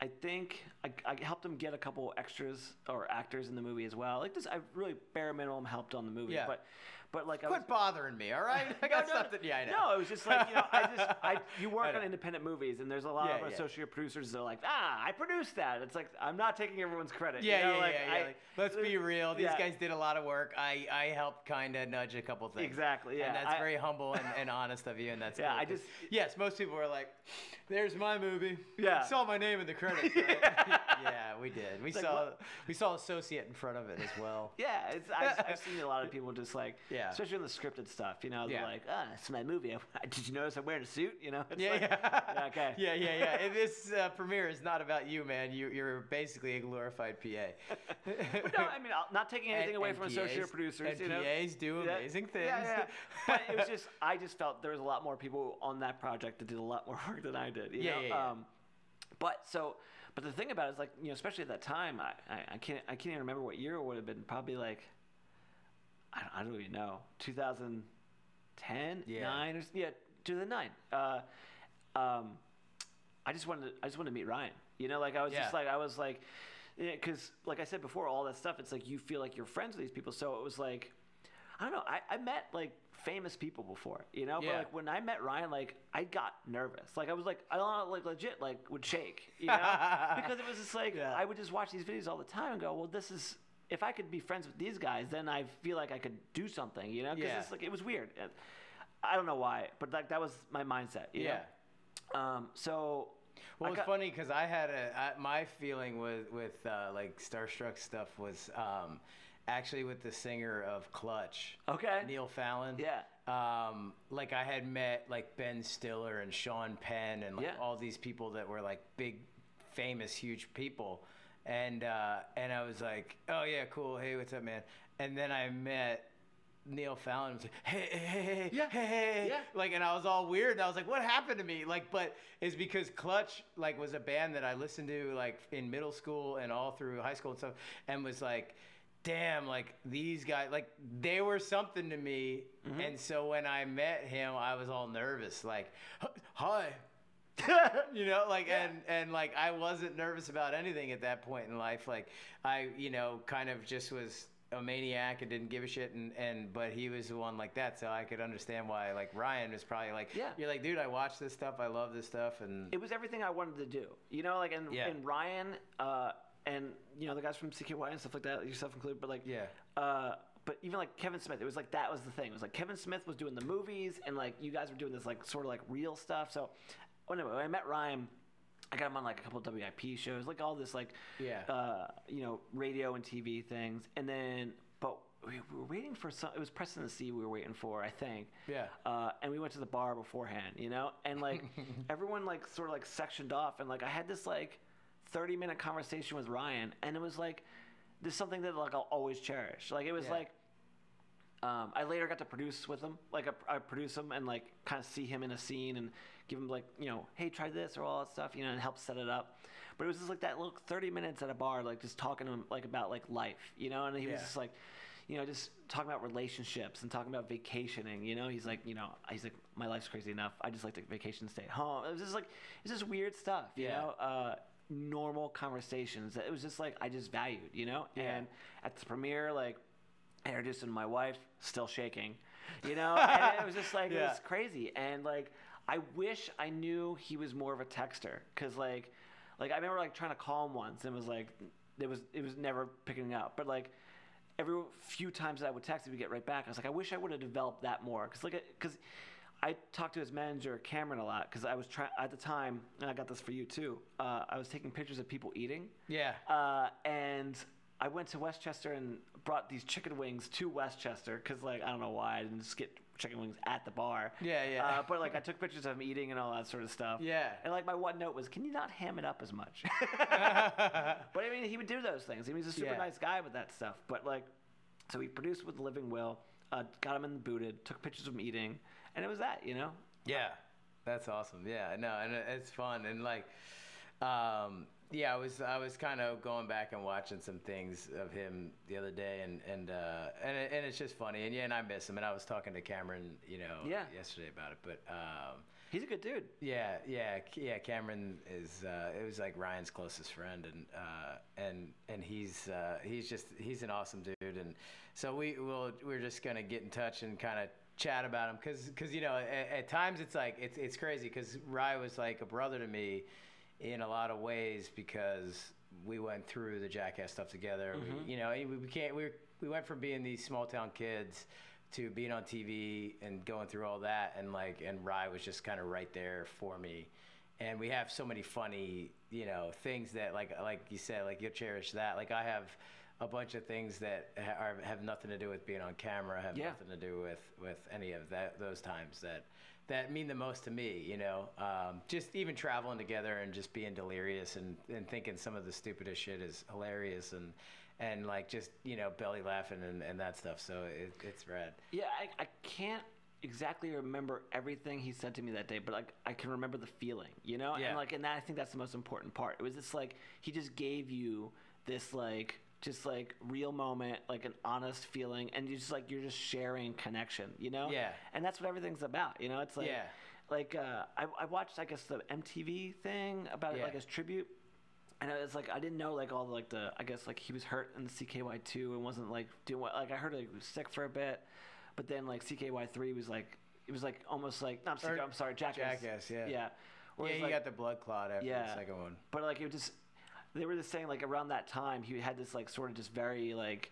I think I, I helped him get a couple extras or actors in the movie as well. Like this, I really bare minimum helped on the movie. Yeah. But but like I was, Quit bothering me, all right? *laughs* I got no, no, something. Yeah, I know. No, it was just like you know, I just I *laughs* you work I on independent movies, and there's a lot Yeah, of yeah. associate producers that are like, ah, I produced that. It's like I'm not taking everyone's credit. you Yeah, know, yeah, like, yeah, yeah. I- like, let's be real. These guys did a lot of work. I, I helped kind of nudge a couple things. Exactly, yeah. And that's I- very humble and, and honest of you, and that's *laughs* Yeah, cool, I just- yes. Most people are like, "There's my movie." Yeah. You saw my name in the credits. Right? Yeah, we did. We like, saw what- we saw associate in front of it as well. *laughs* Yeah, it's I've, I've seen a lot of people just like, Yeah. especially in the scripted stuff. You know, they're Yeah. like, ah, it's my movie. *laughs* Did you notice I'm wearing a suit? You know, it's Yeah, like, yeah. okay. Yeah, yeah, yeah. And *laughs* this uh, premiere is not about you, man. You, you're basically a glorified PA. But no, I mean, I'll- not taking anything And- away and from PAs associate producers. you know, PAs do Yeah, amazing things. Yeah, yeah. but it was just, I just felt there was a lot more people on that project that did a lot more work than I did. You Yeah, know? yeah, yeah. Um, but so, but the thing about it is like, you know, especially at that time, I, I, I can't, I can't even remember what year it would have been. Probably like, I don't, I don't even know, 2010, Yeah. nine or yeah, 2009. Uh, um, I just wanted, to, I just wanted to meet Ryan. You know, like I was just like, I was like, because like I said before, all that stuff, it's like you feel like you're friends with these people. So it was like, I don't know. I, I met like famous people before, you know. But like when I met Ryan, like I got nervous. Like I was like I don't know, like legit like would shake, you know, *laughs* because it was just like Yeah. I would just watch these videos all the time and go, well, this is. If I could be friends with these guys, then I feel like I could do something, you know? Because Yeah. it's like it was weird. I don't know why, but like that was my mindset. You Yeah. Know? Um. So. Well, I funny because I had a I, my feeling with with uh, like starstruck stuff was um, actually with the singer of Clutch, Okay. Neil Fallon. Yeah. Um, like I had met like Ben Stiller and Sean Penn and like Yeah. all these people that were like big, famous, huge people, and uh, and I was like, oh yeah, cool. Hey, what's up, man? And then I met. Neil Fallon was like, hey, hey, hey, hey, Yeah. hey, hey, Yeah. like, and I was all weird. And I was like, what happened to me? Like, but it's because Clutch, like, was a band that I listened to, like, in middle school and all through high school and stuff, and was like, damn, like, these guys, like, they were something to me. And so when I met him, I was all nervous, like, hi. *laughs* you know, like, and, and, like, I wasn't nervous about anything at that point in life. Like, I, you know, kind of just was a maniac and didn't give a shit and, and but he was the one like that so i could understand why like ryan was probably like Yeah. you're like dude i watch this stuff i love this stuff and it was everything I wanted to do. You know, like and, Yeah. and Ryan uh, and you know the guys from CKY and stuff like that, yourself included. But like, Yeah. Uh, but even like Kevin Smith, it was like that was the thing. It was like Kevin Smith was doing the movies, and like you guys were doing this like sort of like real stuff. So anyway, when I met Ryan. I got him on like a couple of WIP shows, like all this like, Yeah. uh, you know, radio and TV things, and then but we were waiting for some. It was Preston and Steve we were waiting for, I think. Yeah. Uh, and we went to the bar beforehand, you know, and like *laughs* everyone like sort of like sectioned off, and like I had this like thirty minute conversation with Ryan, and it was like this is something that like I'll always cherish. Like it was Yeah. like. Um, I later got to produce with him, like I, I produce him and like kind of see him in a scene and give him like you know, hey, try this or all that stuff, you know, and help set it up. But it was just like that little thirty minutes at a bar, like just talking to him like about like life, you know, and he was just like, you know, just talking about relationships and talking about vacationing. You know, he's like, you know, he's like, my life's crazy enough. I just like to vacation, stay at home. It was just like, it's just weird stuff. You Yeah. know, uh, normal conversations. that It was just like I just valued. You know, Yeah. and at the premiere, like, I introduced him to my wife, still shaking. You know, *laughs* and it was just like it was crazy. And like, I wish I knew he was more of a texter, cause like, like I remember like trying to call him once and it was like, it was it was never picking up. But like, every few times that I would text, he would get right back. I was like, I wish I would have developed that more, cause like, cause I talked to his manager Cameron a lot, cause I was trying at the time, and I got this for you too. Uh, I was taking pictures of people eating. yeah Uh, and I went to West Chester and brought these chicken wings to West Chester because, like, I don't know why I didn't just get chicken wings at the bar. Yeah, yeah. Uh, but like, I took pictures of him eating and all that sort of stuff. Yeah. And like, my one note was, "Can you not ham it up as much?" *laughs* *laughs* but I mean, he would do those things. He was a super Yeah. nice guy with that stuff. But like, so he produced with Living Will, uh, got him in the booted, took pictures of him eating, and it was that, you know. Yeah, that's awesome. Yeah, no, and it's fun and like, um, yeah, I was I was kind of going back and watching some things of him the other day, and and uh, and it, and it's just funny, and yeah, and I miss him, and I was talking to Cameron, you know, Yeah. yesterday about it, but. Um, He's a good dude. yeah, yeah, yeah. Cameron is uh, it was like Ryan's closest friend, and uh, and and he's uh, he's just he's an awesome dude, and so we will we're just gonna get in touch and kind of chat about him because because you know at, at times it's like it's it's crazy because Ryan was like a brother to me in a lot of ways because we went through the Jackass stuff together. We, you know, we, we can't we we went from being these small town kids to being on TV and going through all that, and like, and Rye was just kind of right there for me. And we have so many funny, you know, things that, like, like you said, like you'll cherish that. Like I have a bunch of things that ha- are, have nothing to do with being on camera, have Yeah. nothing to do with with any of that those times that that mean the most to me. You know, um, just even traveling together and just being delirious and and thinking some of the stupidest shit is hilarious and. And like just you know belly laughing and, and that stuff, so it, it's rad. Yeah, I, I can't exactly remember everything he said to me that day, but like I can remember the feeling, you know? Yeah. And like and that I think that's the most important part. It was just like he just gave you this like just like real moment, like an honest feeling, and you just like you're just sharing connection, you know? Yeah. And that's what everything's about, you know? It's like Yeah. like uh, I, I watched I guess the MTV thing about it like his tribute. And it's like I didn't know like all the like the I guess like he was hurt in the CKY two and wasn't like doing what like I heard like, he was sick for a bit, but then like CKY three was like it was like almost like not CKY, Or I'm sorry Jackass Jackass, yeah. yeah Yeah, Whereas, you like- got the blood clot after Yeah. the second one. but like it was just they were just saying like around that time he had this like sort of just very like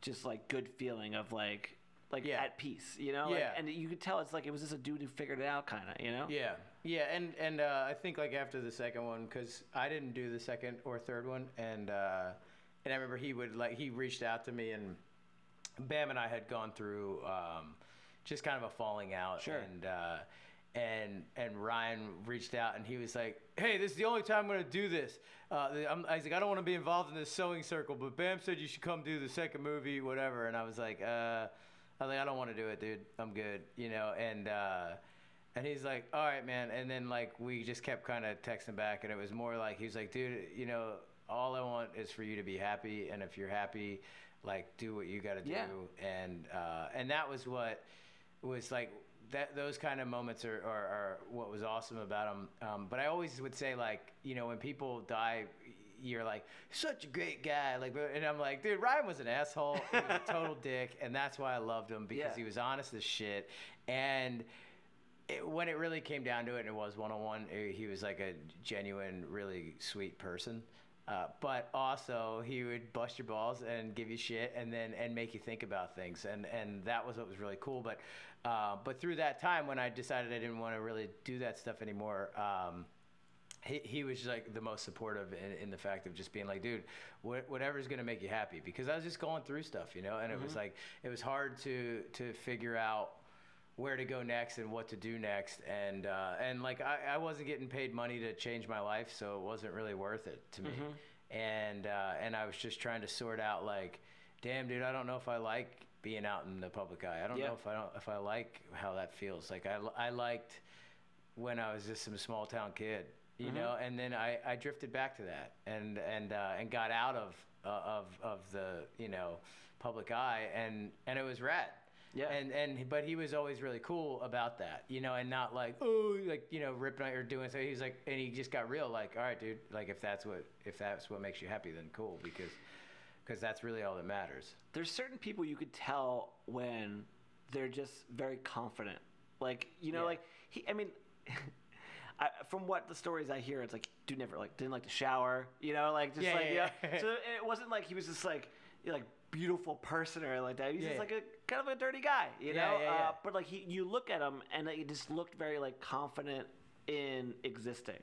just like good feeling of like like Yeah. at peace you know Like, Yeah. and you could tell it's like it was just a dude who figured it out kind of you know Yeah, yeah, and and uh, I think like after the second one, because I didn't do the second or third one, and uh, and I remember he would like he reached out to me, and Bam and I had gone through um, just kind of a falling out, Sure. and. Uh, and and Ryan reached out and he was like, "Hey, this is the only time I'm gonna do this." Uh, I'm, I was like, "I don't want to be involved in this sewing circle, but Bam said you should come do the second movie, whatever." And I was like, uh, "I was like, I don't want to do it, dude. I'm good, you know." And uh, and he's like, "All right, man." And then like we just kept kind of texting back, and it was more like he was like, "Dude, you know, all I want is for you to be happy, and if you're happy, like do what you got to do." Yeah. And uh, and that was what was like that. Those kind of moments are, are, are what was awesome about him. Um, but I always would say like, you know, when people die. You're like such a great guy, like, and I'm like, dude, Ryan was an asshole, he was a *laughs* total dick, and that's why I loved him because Yeah. he was honest as shit, and. It, when it really came down to it, and it was one on one, he was like a genuine, really sweet person. Uh, but also, he would bust your balls and give you shit, and then and make you think about things, and and that was what was really cool. But uh, but through that time, when I decided I didn't want to really do that stuff anymore. Um, he, he was like the most supportive in, in the fact of just being like, dude, wh- whatever's gonna make you happy. Because I was just going through stuff, you know, and it was like it was hard to to figure out where to go next and what to do next, and uh, and like I, I wasn't getting paid money to change my life, so it wasn't really worth it to me. And uh, and I was just trying to sort out like, damn, dude, I don't know if I like being out in the public eye. I don't Yeah. know if I don't if I like how that feels. Like I I liked when I was just some small town kid, you Mm-hmm. know, and then I, I drifted back to that and and uh, and got out of uh, of of the you know public eye and and it was rad. Yeah. And and but he was always really cool about that, you know, and not like oh like you know ripping out or doing so. He's like and he just got real like all right, dude, like if that's what if that's what makes you happy, then cool because because that's really all that matters. there's certain people you could tell when they're just very confident. Like you know, Yeah. like he. I mean, *laughs* I, from what the stories I hear, it's like dude never like didn't like to shower. You know, like just Yeah, like yeah, yeah. so it wasn't like he was just like you know, like beautiful person or like that. He's Yeah. just like a kind of a dirty guy. You know, yeah, Uh, but like he, you look at him and he just looked very like confident in existing.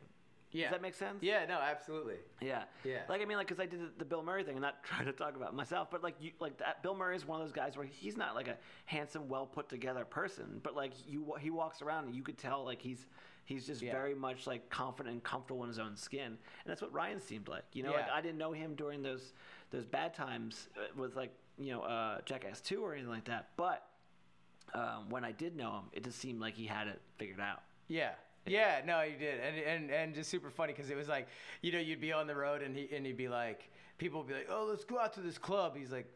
Yeah. Does that make sense? Yeah, no, absolutely. Yeah. Yeah. Like I mean, like because I did the, the Bill Murray thing, and not *laughs* trying to talk about myself, but like you, like that. Bill Murray is one of those guys where he's not like a handsome, well put together person, but like you, he walks around and you could tell like he's he's just Yeah. very much like confident and comfortable in his own skin, and that's what Ryan seemed like. You know, like I didn't know him during those those bad times uh, with like you know uh, Jackass Two or anything like that, but um, when I did know him, it just seemed like he had it figured out. Yeah. Yeah, no, you did, and and and just super funny because it was like, you know, you'd be on the road and he and he'd be like, people would be like, oh, let's go out to this club. He's like,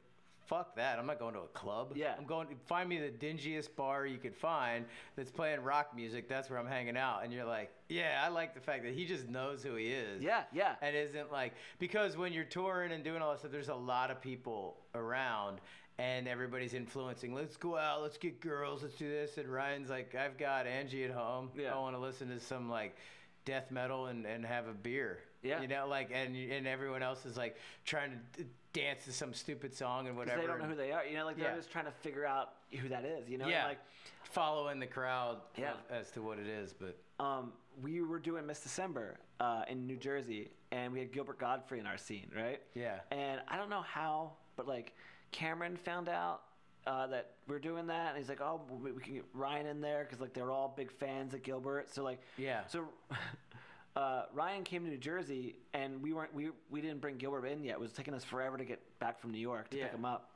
fuck that, I'm not going to a club. Yeah. I'm going to find me the dingiest bar you could find that's playing rock music. That's where I'm hanging out. And you're like, yeah, I like the fact that he just knows who he is. Yeah, yeah. And isn't like because when you're touring and doing all that stuff, there's a lot of people around. And everybody's influencing. Let's go out. Let's get girls. Let's do this. And Ryan's like, I've got Angie at home. Yeah. I want to listen to some like death metal and, and have a beer. Yeah. You know, like, and and everyone else is like trying to dance to some stupid song and whatever. they don't know who they are. You know, like they're Yeah. just trying to figure out who that is. You know, yeah. And, like following the crowd Yeah. as to what it is, but um, we were doing Miss December uh, in New Jersey, and we had Gilbert Gottfried in our scene, right? Yeah. And I don't know how, but like Cameron found out uh, that we're doing that, and he's like, "Oh, we, we can get Ryan in there because like they're all big fans of Gilbert." So like, Yeah. So uh, Ryan came to New Jersey, and we weren't we we didn't bring Gilbert in yet. It was taking us forever to get back from New York to Yeah. pick him up,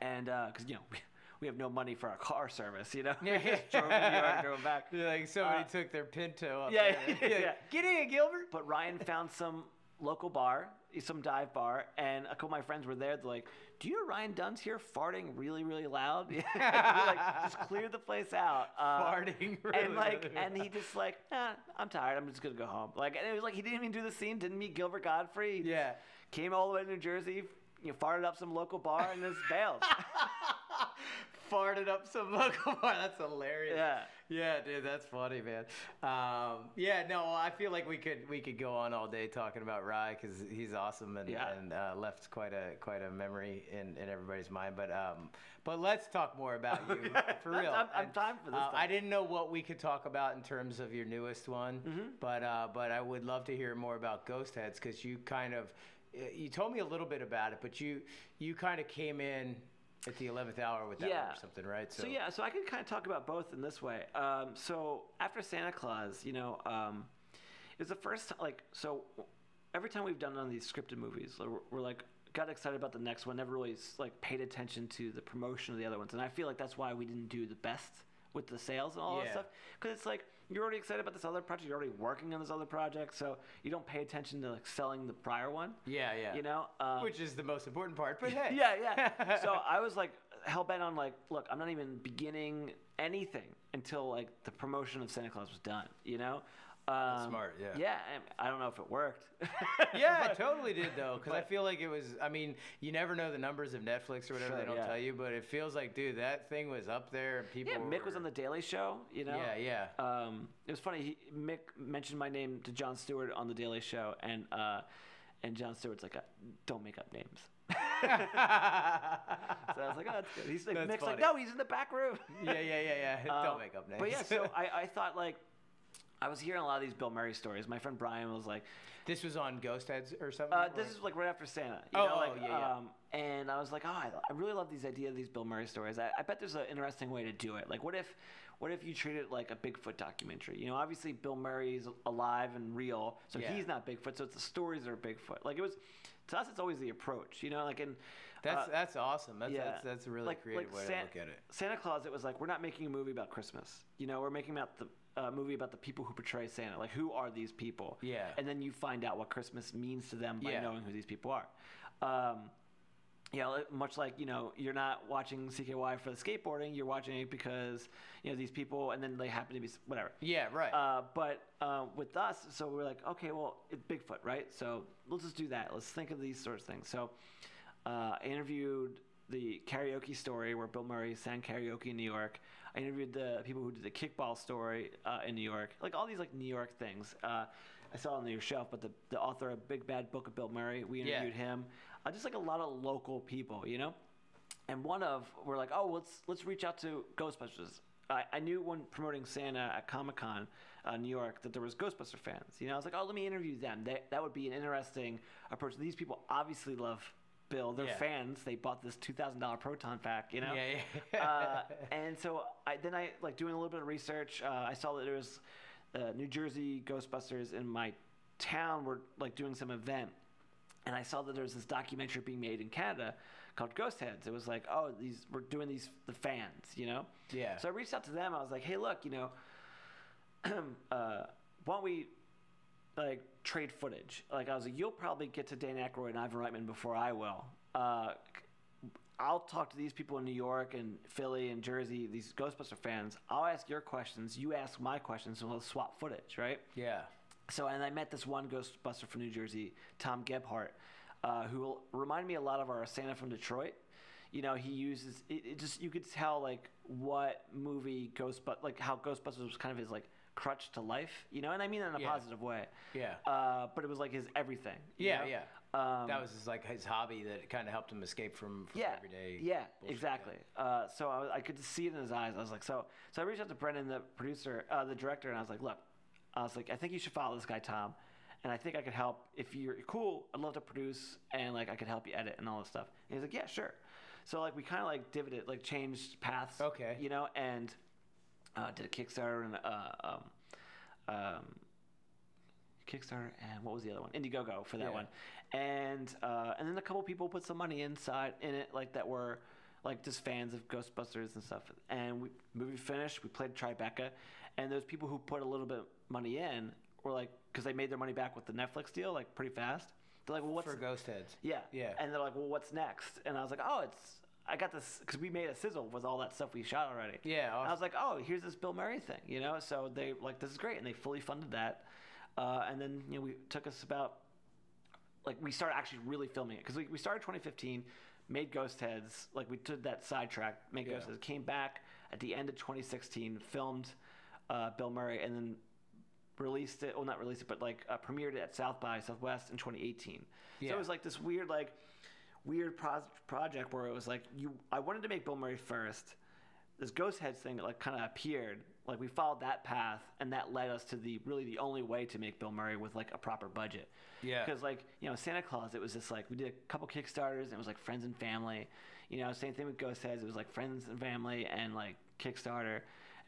and because you know. We, we have no money for our car service, you know. we Yeah. just drove to New York, and drove back. You're like somebody Uh, took their Pinto up yeah, there. yeah, *laughs* You're yeah. Get in, Gilbert. But Ryan found some local bar, some dive bar, and a couple of my friends were there. They're like, "Do you know Ryan Dunn's here farting really, really loud? *laughs* like just clear the place out, uh, Farting really, and like, really and he just like, nah, I'm tired. I'm just gonna go home. Like, and it was like he didn't even do the scene. Didn't meet Gilbert Gottfried. Yeah. came all the way to New Jersey. You know, farted up some local bar and just bailed. *laughs* farted up some *laughs* local bar. That's hilarious. Yeah. Yeah, dude, that's funny, man. Um, yeah, no, I feel like we could we could go on all day talking about Rye because he's awesome and, Yeah. and uh, left quite a quite a memory in, in everybody's mind. But um, but let's talk more about you *laughs* for real. I'm- I'm And, time for this uh. I didn't know what we could talk about in terms of your newest one, Mm-hmm. but uh, but I would love to hear more about Ghost Heads because you kind of you told me a little bit about it, but you you kind of came in at the eleventh hour with that one Yeah. or something, right? So yeah, so I can kind of talk about both in this way. Um, so after Santa Claus, you know, um, it was the first ti- like so. Every time we've done one of these scripted movies, we're, we're like got excited about the next one. Never really like paid attention to the promotion of the other ones, and I feel like that's why we didn't do the best with the sales and all that stuff. Because it's like you're already excited about this other project, you're already working on this other project, so you don't pay attention to like selling the prior one. Yeah, yeah. You know, um, Which is the most important part, but *laughs* hey. yeah, yeah. *laughs* so I was like hell bent on like, look, I'm not even beginning anything until like the promotion of Santa Claus was done, you know. Um, smart, yeah. Yeah, I don't know if it worked. *laughs* Yeah, But- it totally did though, because I feel like it was. I mean, you never know the numbers of Netflix or whatever Sure, they don't yeah. tell you, but it feels like, dude, that thing was up there. and People. Yeah, Mick was on the Daily Show. You know. Yeah, yeah. Um, it was funny. He, Mick mentioned my name to Jon Stewart on the Daily Show, and uh, and Jon Stewart's like, uh, "Don't make up names." *laughs* so I was like, "Oh, that's good." He's like, Mick's like, "No, he's in the back room." yeah, yeah, yeah, yeah. *laughs* Um, don't make up names. But yeah, so I, I thought like. I was hearing a lot of these Bill Murray stories. My friend Brian was like, this was on Ghost Heads or something. uh, "This is like right after Santa." You Oh, know, oh, yeah, yeah. Um, and I was like, "Oh, I, I really love these ideas, of these Bill Murray stories. I, I bet there's an interesting way to do it. Like, what if, what if you treat it like a Bigfoot documentary? You know, obviously Bill Murray's alive and real, so Yeah. he's not Bigfoot. So it's the stories that are Bigfoot. Like it was, to us, it's always the approach. You know, like and That's uh, that's awesome. That's yeah. that's, that's a really like, creative like way San- to look at it. Santa Claus, it was like we're not making a movie about Christmas. You know, we're making about the uh, movie about the people who portray Santa. Like, who are these people? Yeah. And then you find out what Christmas means to them by Yeah. knowing who these people are. Um, you know, much like you know, you're not watching CKY for the skateboarding. You're watching it because you know these people, and then they happen to be whatever. Yeah, right. Uh, but uh, with us, so we're like, okay, well, it's Bigfoot, right? So let's just do that. Let's think of these sorts of things. So uh, I interviewed the karaoke story where Bill Murray sang karaoke in New York. I interviewed the people who did the kickball story uh, in New York, like all these like New York things. Uh, I saw on your shelf, but the, the author of Big Bad Book of Bill Murray, we Yeah. interviewed him. Uh, just like a lot of local people, you know and one of we're like, oh, let's let's reach out to Ghostbusters. I, I knew when promoting Santa at Comic Con, uh, New York, that there was Ghostbuster fans. You know, I was like, oh, let me interview them. They, that would be an interesting approach. These people obviously love Bill. They're Yeah. fans. They bought this two thousand dollar proton pack. You know. Yeah, yeah. uh, *laughs* and so I then I like doing a little bit of research. Uh, I saw that there was uh, New Jersey Ghostbusters in my town were like doing some event and I saw that there was this documentary being made in Canada called Ghost Heads. It was like, oh, these we're doing these the fans, you know. Yeah. So I reached out to them. I was like, hey, look, you know, *clears throat* uh, why don't we like trade footage? Like I was like, you'll probably get to Dan Aykroyd and Ivan Reitman before I will. Uh, I'll talk to these people in New York and Philly and Jersey, these Ghostbuster fans. I'll ask your questions, you ask my questions, and we'll swap footage, right? yeah. So, and I met this one Ghostbuster from New Jersey, Tom Gebhardt, uh, who reminded me a lot of our Santa from Detroit. You know, he uses it, it just you could tell like what movie Ghostbusters, like how Ghostbusters was kind of his like crutch to life. You know, and I mean that in a Yeah. positive way. Yeah. Uh, but it was like his everything. Yeah, know? yeah. Um, that was his, like his hobby that kind of helped him escape from, from yeah, everyday. yeah, exactly. Uh, so I, was, I could see it in his eyes. I was like, so, so I reached out to Brendan, the producer, uh, the director, and I was like, look, I was like, I think you should follow this guy Tom, and I think I could help if you're cool. I'd love to produce, and like I could help you edit and all this stuff. And he's like, yeah, sure. So like we kind of like divided, like changed paths. Okay. You know, and uh, did a Kickstarter and uh, um, um, Kickstarter and what was the other one? Indiegogo for that Yeah. one, and uh, and then a couple people put some money inside in it, like that were like just fans of Ghostbusters and stuff. And we movie finished, we played Tribeca, and those people who put a little bit money in were like, because they made their money back with the Netflix deal, like pretty fast. They're like, well, what's For Ghost Heads. yeah, Yeah. And they're like, well, what's next? And I was like, oh, it's I got this because we made a sizzle with all that stuff we shot already. Yeah, And I was like, oh, here's this Bill Murray thing, you know. So they like this is great, and they fully funded that. Uh, and then you know we took us about like we started actually really filming it because we, we started 2015 made ghost heads like we did that sidetrack made ghost heads came back at the end of 2016 filmed uh, bill murray and then released it well not released it but like uh, premiered it at south by southwest in 2018 so Yeah. it was like this weird like weird pro- project where it was like you i wanted to make bill murray first. This ghost heads thing like kind of appeared like we followed that path and that led us to the really the only way to make bill murray with like a proper budget. Yeah. because like you know santa claus it was just like we did a couple kickstarters and it was like friends and family. You know same thing with ghost heads it was like friends and family and like kickstarter.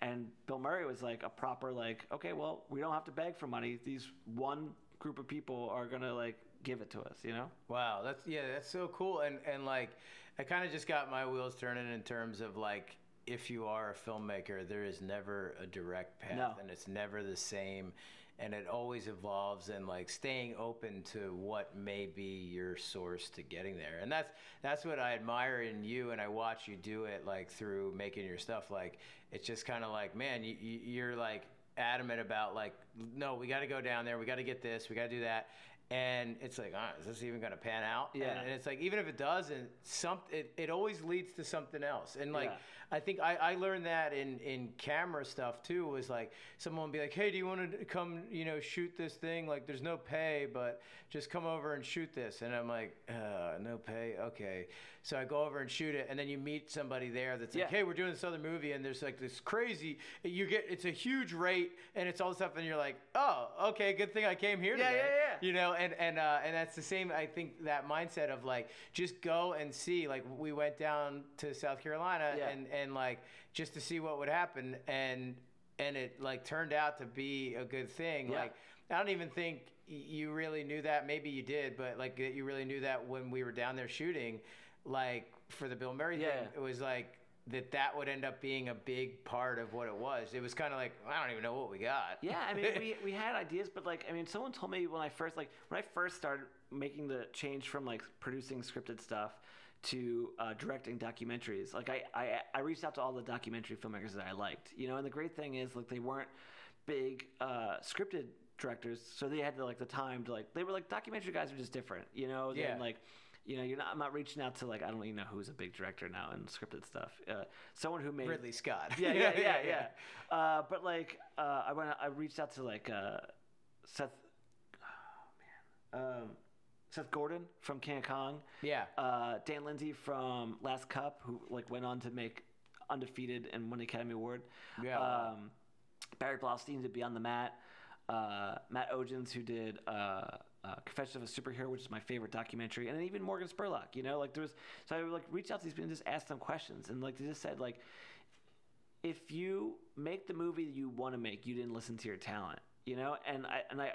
And bill murray was like a proper like okay well we don't have to beg for money. These one group of people are gonna like give it to us you know Wow, that's yeah, that's so cool, and and like, it kind of just got my wheels turning in terms of like, if you are a filmmaker, there is never a direct path, No. and it's never the same, and it always evolves, and like staying open to what may be your source to getting there, and that's that's what I admire in you, and I watch you do it like through making your stuff, like it's just kind of like, man, you you're like adamant about like, no, we got to go down there. We got to get this. We got to do that. And it's like, uh, is this even going to pan out? Yeah. And, and it's like, even if it doesn't, some it, it always leads to something else. And like, Yeah. I think I, I learned that in, in camera stuff too. Was like someone would be like, "Hey, do you want to come, you know, shoot this thing? Like, there's no pay, but just come over and shoot this." And I'm like, uh, "No pay, okay." So I go over and shoot it, and then you meet somebody there that's like, "Hey, we're doing this other movie," and there's like this crazy. You get it's a huge rate, and it's all this stuff, and you're like, "Oh, okay, good thing I came here Yeah, today." yeah, yeah. You know, and and uh, and that's the same. I think that mindset of like just go and see. Like we went down to South Carolina, Yeah. and and like just to see what would happen and and it like turned out to be a good thing Yeah. like i don't even think you really knew that maybe you did but like you really knew that when we were down there shooting like for the bill murray Yeah. thing it was like that that would end up being a big part of what it was it was kind of like i don't even know what we got Yeah, I mean, we, *laughs* we had ideas, but like, I mean, someone told me when I first like when I first started making the change from like producing scripted stuff to uh, directing documentaries. Like, I, I I reached out to all the documentary filmmakers that I liked, you know. And the great thing is, like, they weren't big uh, scripted directors, so they had the, like the time to like they were like documentary guys are just different, you know. Yeah. Than, like. You know, you're not. I'm not reaching out to like I don't even know who's a big director now in scripted stuff. Uh, someone who made ridley scott yeah, yeah, yeah, *laughs* yeah. Uh, but like, uh, I went. I reached out to like uh, Seth. Oh man, um, Seth Gordon from King Kong. Yeah. Uh, Dan Lindsay from Last Cup, who like went on to make Undefeated and won the Academy Award. Yeah. Um, Barry Blaustein did Beyond the Mat. Uh, Matt Ogens, who did uh, uh, Confession of a Superhero, which is my favorite documentary, and then even Morgan Spurlock. You know, like there was. So I would like reach out to these people and just ask them questions, and like they just said like if you make the movie you want to make, you didn't listen to your talent, you know, and I and I.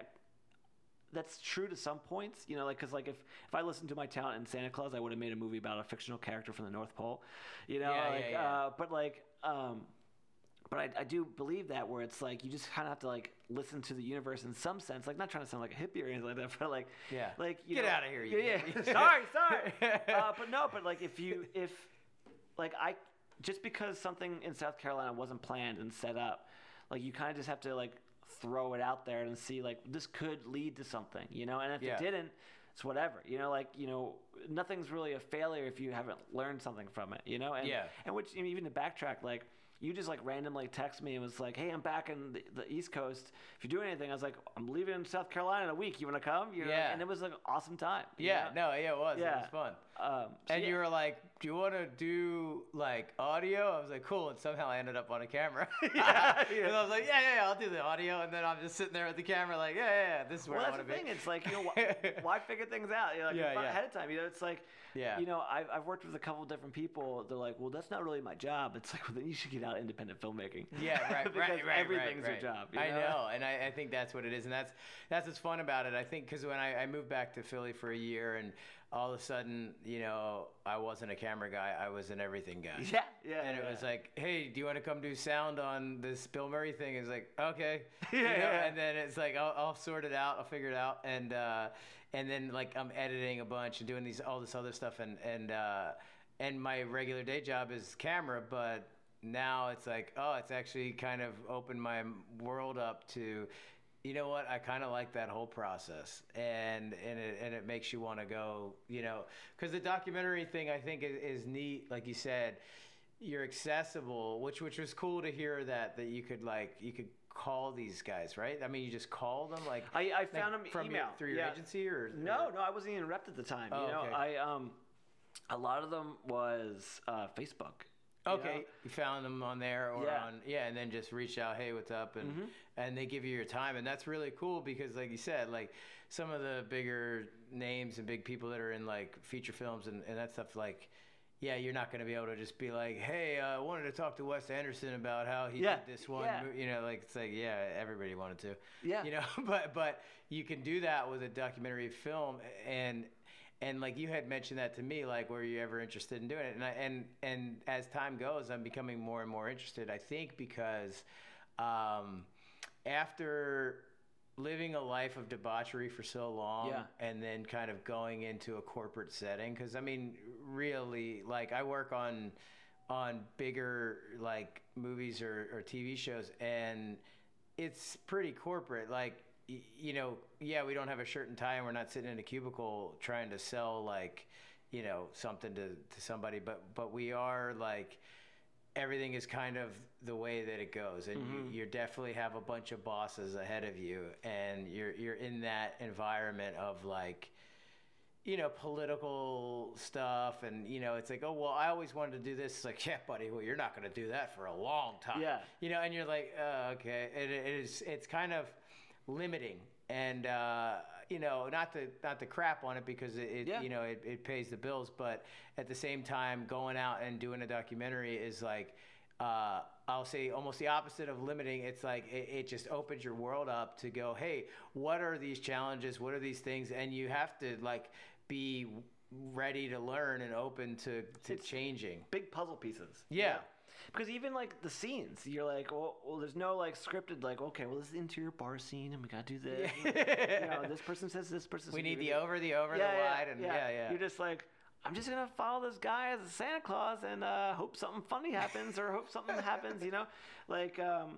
That's true to some points, you know, like because like if if I listened to my talent in Santa Claus, I would have made a movie about a fictional character from the North Pole, you know, Yeah, yeah, like yeah. Uh, but like um, but I, I do believe that where it's like you just kind of have to like listen to the universe in some sense, like not trying to sound like a hippie or anything like that, *laughs* but like Yeah. like you Get know- of here, you yeah, yeah. *laughs* sorry, sorry, *laughs* uh, but no, but like if you if like I just because something in South Carolina wasn't planned and set up, like you kind of just have to like throw it out there and see like this could lead to something, you know, and if Yeah. it didn't. It's whatever, you know. Like you know, nothing's really a failure if you haven't learned something from it, you know. And Yeah. and which I mean, even to backtrack, like you just like randomly text me and was like, "Hey, I'm back in the, the East Coast. If you're doing anything," I was like, "I'm leaving South Carolina in a week. You want to come?" You know? Yeah. And it was like an awesome time. yeah know? no yeah it was Yeah. it was fun Um, so and yeah. you were like, "Do you want to do like audio?" I was like, "Cool." And somehow I ended up on a camera. *laughs* Yeah, *laughs* yeah. *laughs* And I was like, "Yeah, yeah, yeah, I'll do the audio." And then I'm just sitting there with the camera, like, "Yeah, yeah, yeah this is where Well, I want to be." thing. It's like you know, why, why figure things out? You know, like Yeah, yeah. ahead of time. You know, it's like, Yeah. You know, I've, I've worked with a couple different people. They're like, well, that's not really my job. It's like, well, then you should get out independent filmmaking. Yeah, right, because right, right. Everything's right, your right. job. you I know, and I, I think that's what it is, and that's that's what's fun about it. I think because when I, I moved back to Philly for a year, and all of a sudden, you know, I wasn't a camera guy; I was an everything guy. *laughs* Yeah, yeah. And it yeah. was like, hey, do you want to come do sound on this Bill Murray thing? It's like, okay. *laughs* Yeah, You know, yeah. And then it's like, I'll, I'll sort it out. I'll figure it out. And uh, and then like I'm editing a bunch and doing these all this other stuff. And and uh, and my regular day job is camera, but now it's like, oh, it's actually kind of opened my world up to. You know what? I kind of like that whole process, and and it and it makes you want to go. You know, because the documentary thing I think is, is neat. Like you said, you're accessible, which which was cool to hear that that you could like you could call these guys, right? I mean, you just call them like I, I like, found them from email your, through your yeah. agency or No, or- no, I wasn't even repped at the time. Oh, you know, okay. I um, a lot of them was uh, Facebook. You Okay, know? you found them on there or Yeah. on yeah, and then just reach out, hey, what's up, and Mhm. and they give you your time, and that's really cool because, like you said, like some of the bigger names and big people that are in like feature films and, and that stuff, like yeah, you're not going to be able to just be like, hey, uh, I wanted to talk to Wes Anderson about how he Yeah, did this one, yeah. you know, like it's like yeah, everybody wanted to, Yeah. you know, *laughs* but but you can do that with a documentary film and and like you had mentioned that to me like were you ever interested in doing it and I, and and as time goes i'm becoming more and more interested i think because um, after living a life of debauchery for so long Yeah. and then kind of going into a corporate setting because i mean really like i work on on bigger like movies or, or tv shows and it's pretty corporate. Like, you know, yeah, we don't have a shirt and tie, and we're not sitting in a cubicle trying to sell like, you know, something to to somebody. But but we are like. Everything is kind of the way that it goes, and you, you definitely have a bunch of bosses ahead of you, and you're you're in that environment of like, you know, political stuff, and you know, it's like, oh well, I always wanted to do this. It's like, yeah, buddy, well, you're not going to do that for a long time. Yeah. You know, and you're like, uh, okay, it, it is. It's kind of limiting, and uh, you know, not to not to crap on it because it, it Yeah. you know it, it pays the bills, but at the same time, going out and doing a documentary is like. Uh, I'll say almost the opposite of limiting. It's like it, it just opens your world up to go, hey, what are these challenges? What are these things? And you have to like be ready to learn and open to, to It's- changing. big puzzle pieces. Yeah. Because even like the scenes, you're like, well, well, there's no like scripted like, okay, well, this is the interior bar scene, and we gotta do this. you know, this person says this person. *laughs* We need this. the over, the over, the wide, and yeah, yeah. You're just like, I'm just gonna follow this guy as a Santa Claus and uh, hope something funny happens or hope something happens. You know, like. um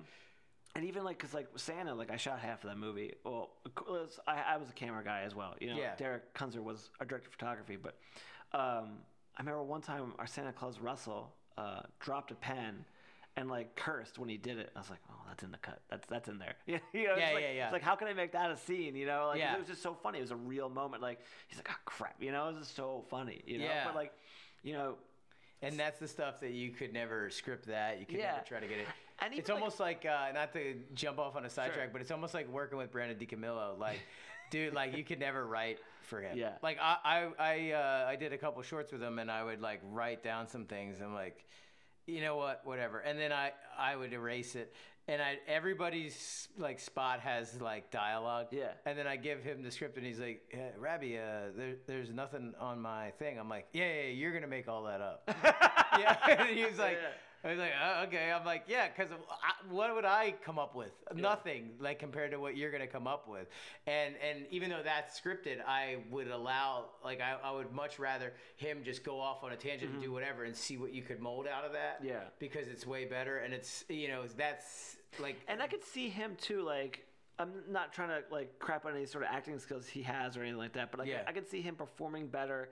and even like, cause like Santa, like I shot half of that movie. Well, was, I, I was a camera guy as well. You know, Yeah. Derek Kunzer was our director of photography. But um, I remember one time our Santa Claus Russell uh, dropped a pen and like cursed when he did it. I was like, oh, that's in the cut. That's that's in there. Yeah, *laughs* you know, Yeah, like, yeah, yeah. It's like how can I make that a scene? You know, like Yeah. it was just so funny. It was a real moment. Like he's like, oh crap. You know, it was just so funny. You know, Yeah. but like, you know, And that's the stuff that you could never script that. You could Yeah. never try to get it. And it's like- almost like, uh, not to jump off on a sidetrack, Sure. but it's almost like working with Brandon DiCamillo. Like, dude, like you could never write for him. Yeah. Like I, I, I, uh, I did a couple shorts with him, and I would like write down some things. I'm like, you know what, whatever. And then I, I would erase it. And I, everybody's like spot has like dialogue. Yeah. And then I give him the script, and he's like, hey, "Rabbi, uh, there, there's nothing on my thing." I'm like, "Yeah, yeah, yeah, you're gonna make all that up." *laughs* yeah. *laughs* And he was like, Yeah. I was like, oh, "Okay." I'm like, "Yeah," because what would I come up with? Nothing, like compared to what you're gonna come up with. And and even though that's scripted, I would allow, like, I, I would much rather him just go off on a tangent and do mm-hmm. whatever and see what you could mold out of that. Yeah. Because it's way better, and it's you know that's like and I could see him too. Like, I'm not trying to like crap on any sort of acting skills he has or anything like that, but like, Yeah. I could see him performing better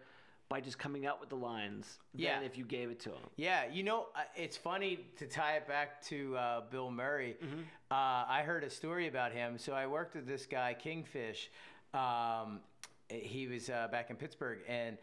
by just coming out with the lines Yeah. than if you gave it to him. Yeah, you know, uh, it's funny to tie it back to uh, Bill Murray. Mm-hmm. Uh, I heard a story about him. So I worked with this guy, Kingfish. Um, he was uh, back in Pittsburgh, and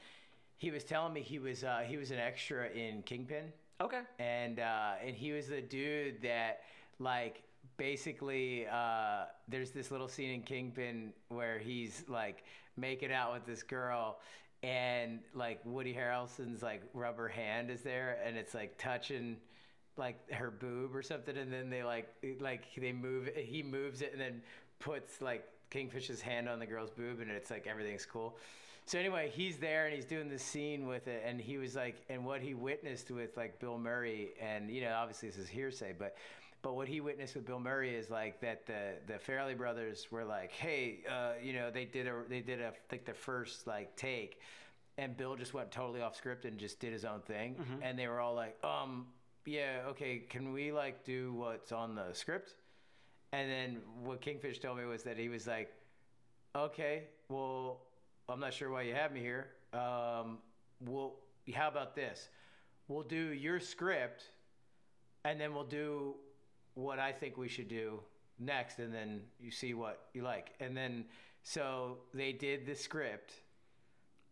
he was telling me he was uh, he was an extra in Kingpin, Okay. and uh, and he was the dude that like basically uh, there's this little scene in Kingpin where he's like making out with this girl and like Woody Harrelson's like rubber hand is there and it's like touching like her boob or something and then they like like they move he moves it and then puts like Kingfish's hand on the girl's boob and it's like everything's cool. So anyway, he's there and he's doing the scene with it, and he was like, and what he witnessed with like Bill Murray, and you know, obviously this is hearsay, but but what he witnessed with Bill Murray is like that the the Farrelly brothers were like, hey, uh, you know, they did a they did a like the first like take, and Bill just went totally off script and just did his own thing, and they were all like, um, yeah, okay, can we like do what's on the script? And then what Kingfish told me was that he was like, okay, well, I'm not sure why you have me here. Um, well, how about this? We'll do your script, and then we'll do what I think we should do next, and then you see what you like. And then, so they did the script,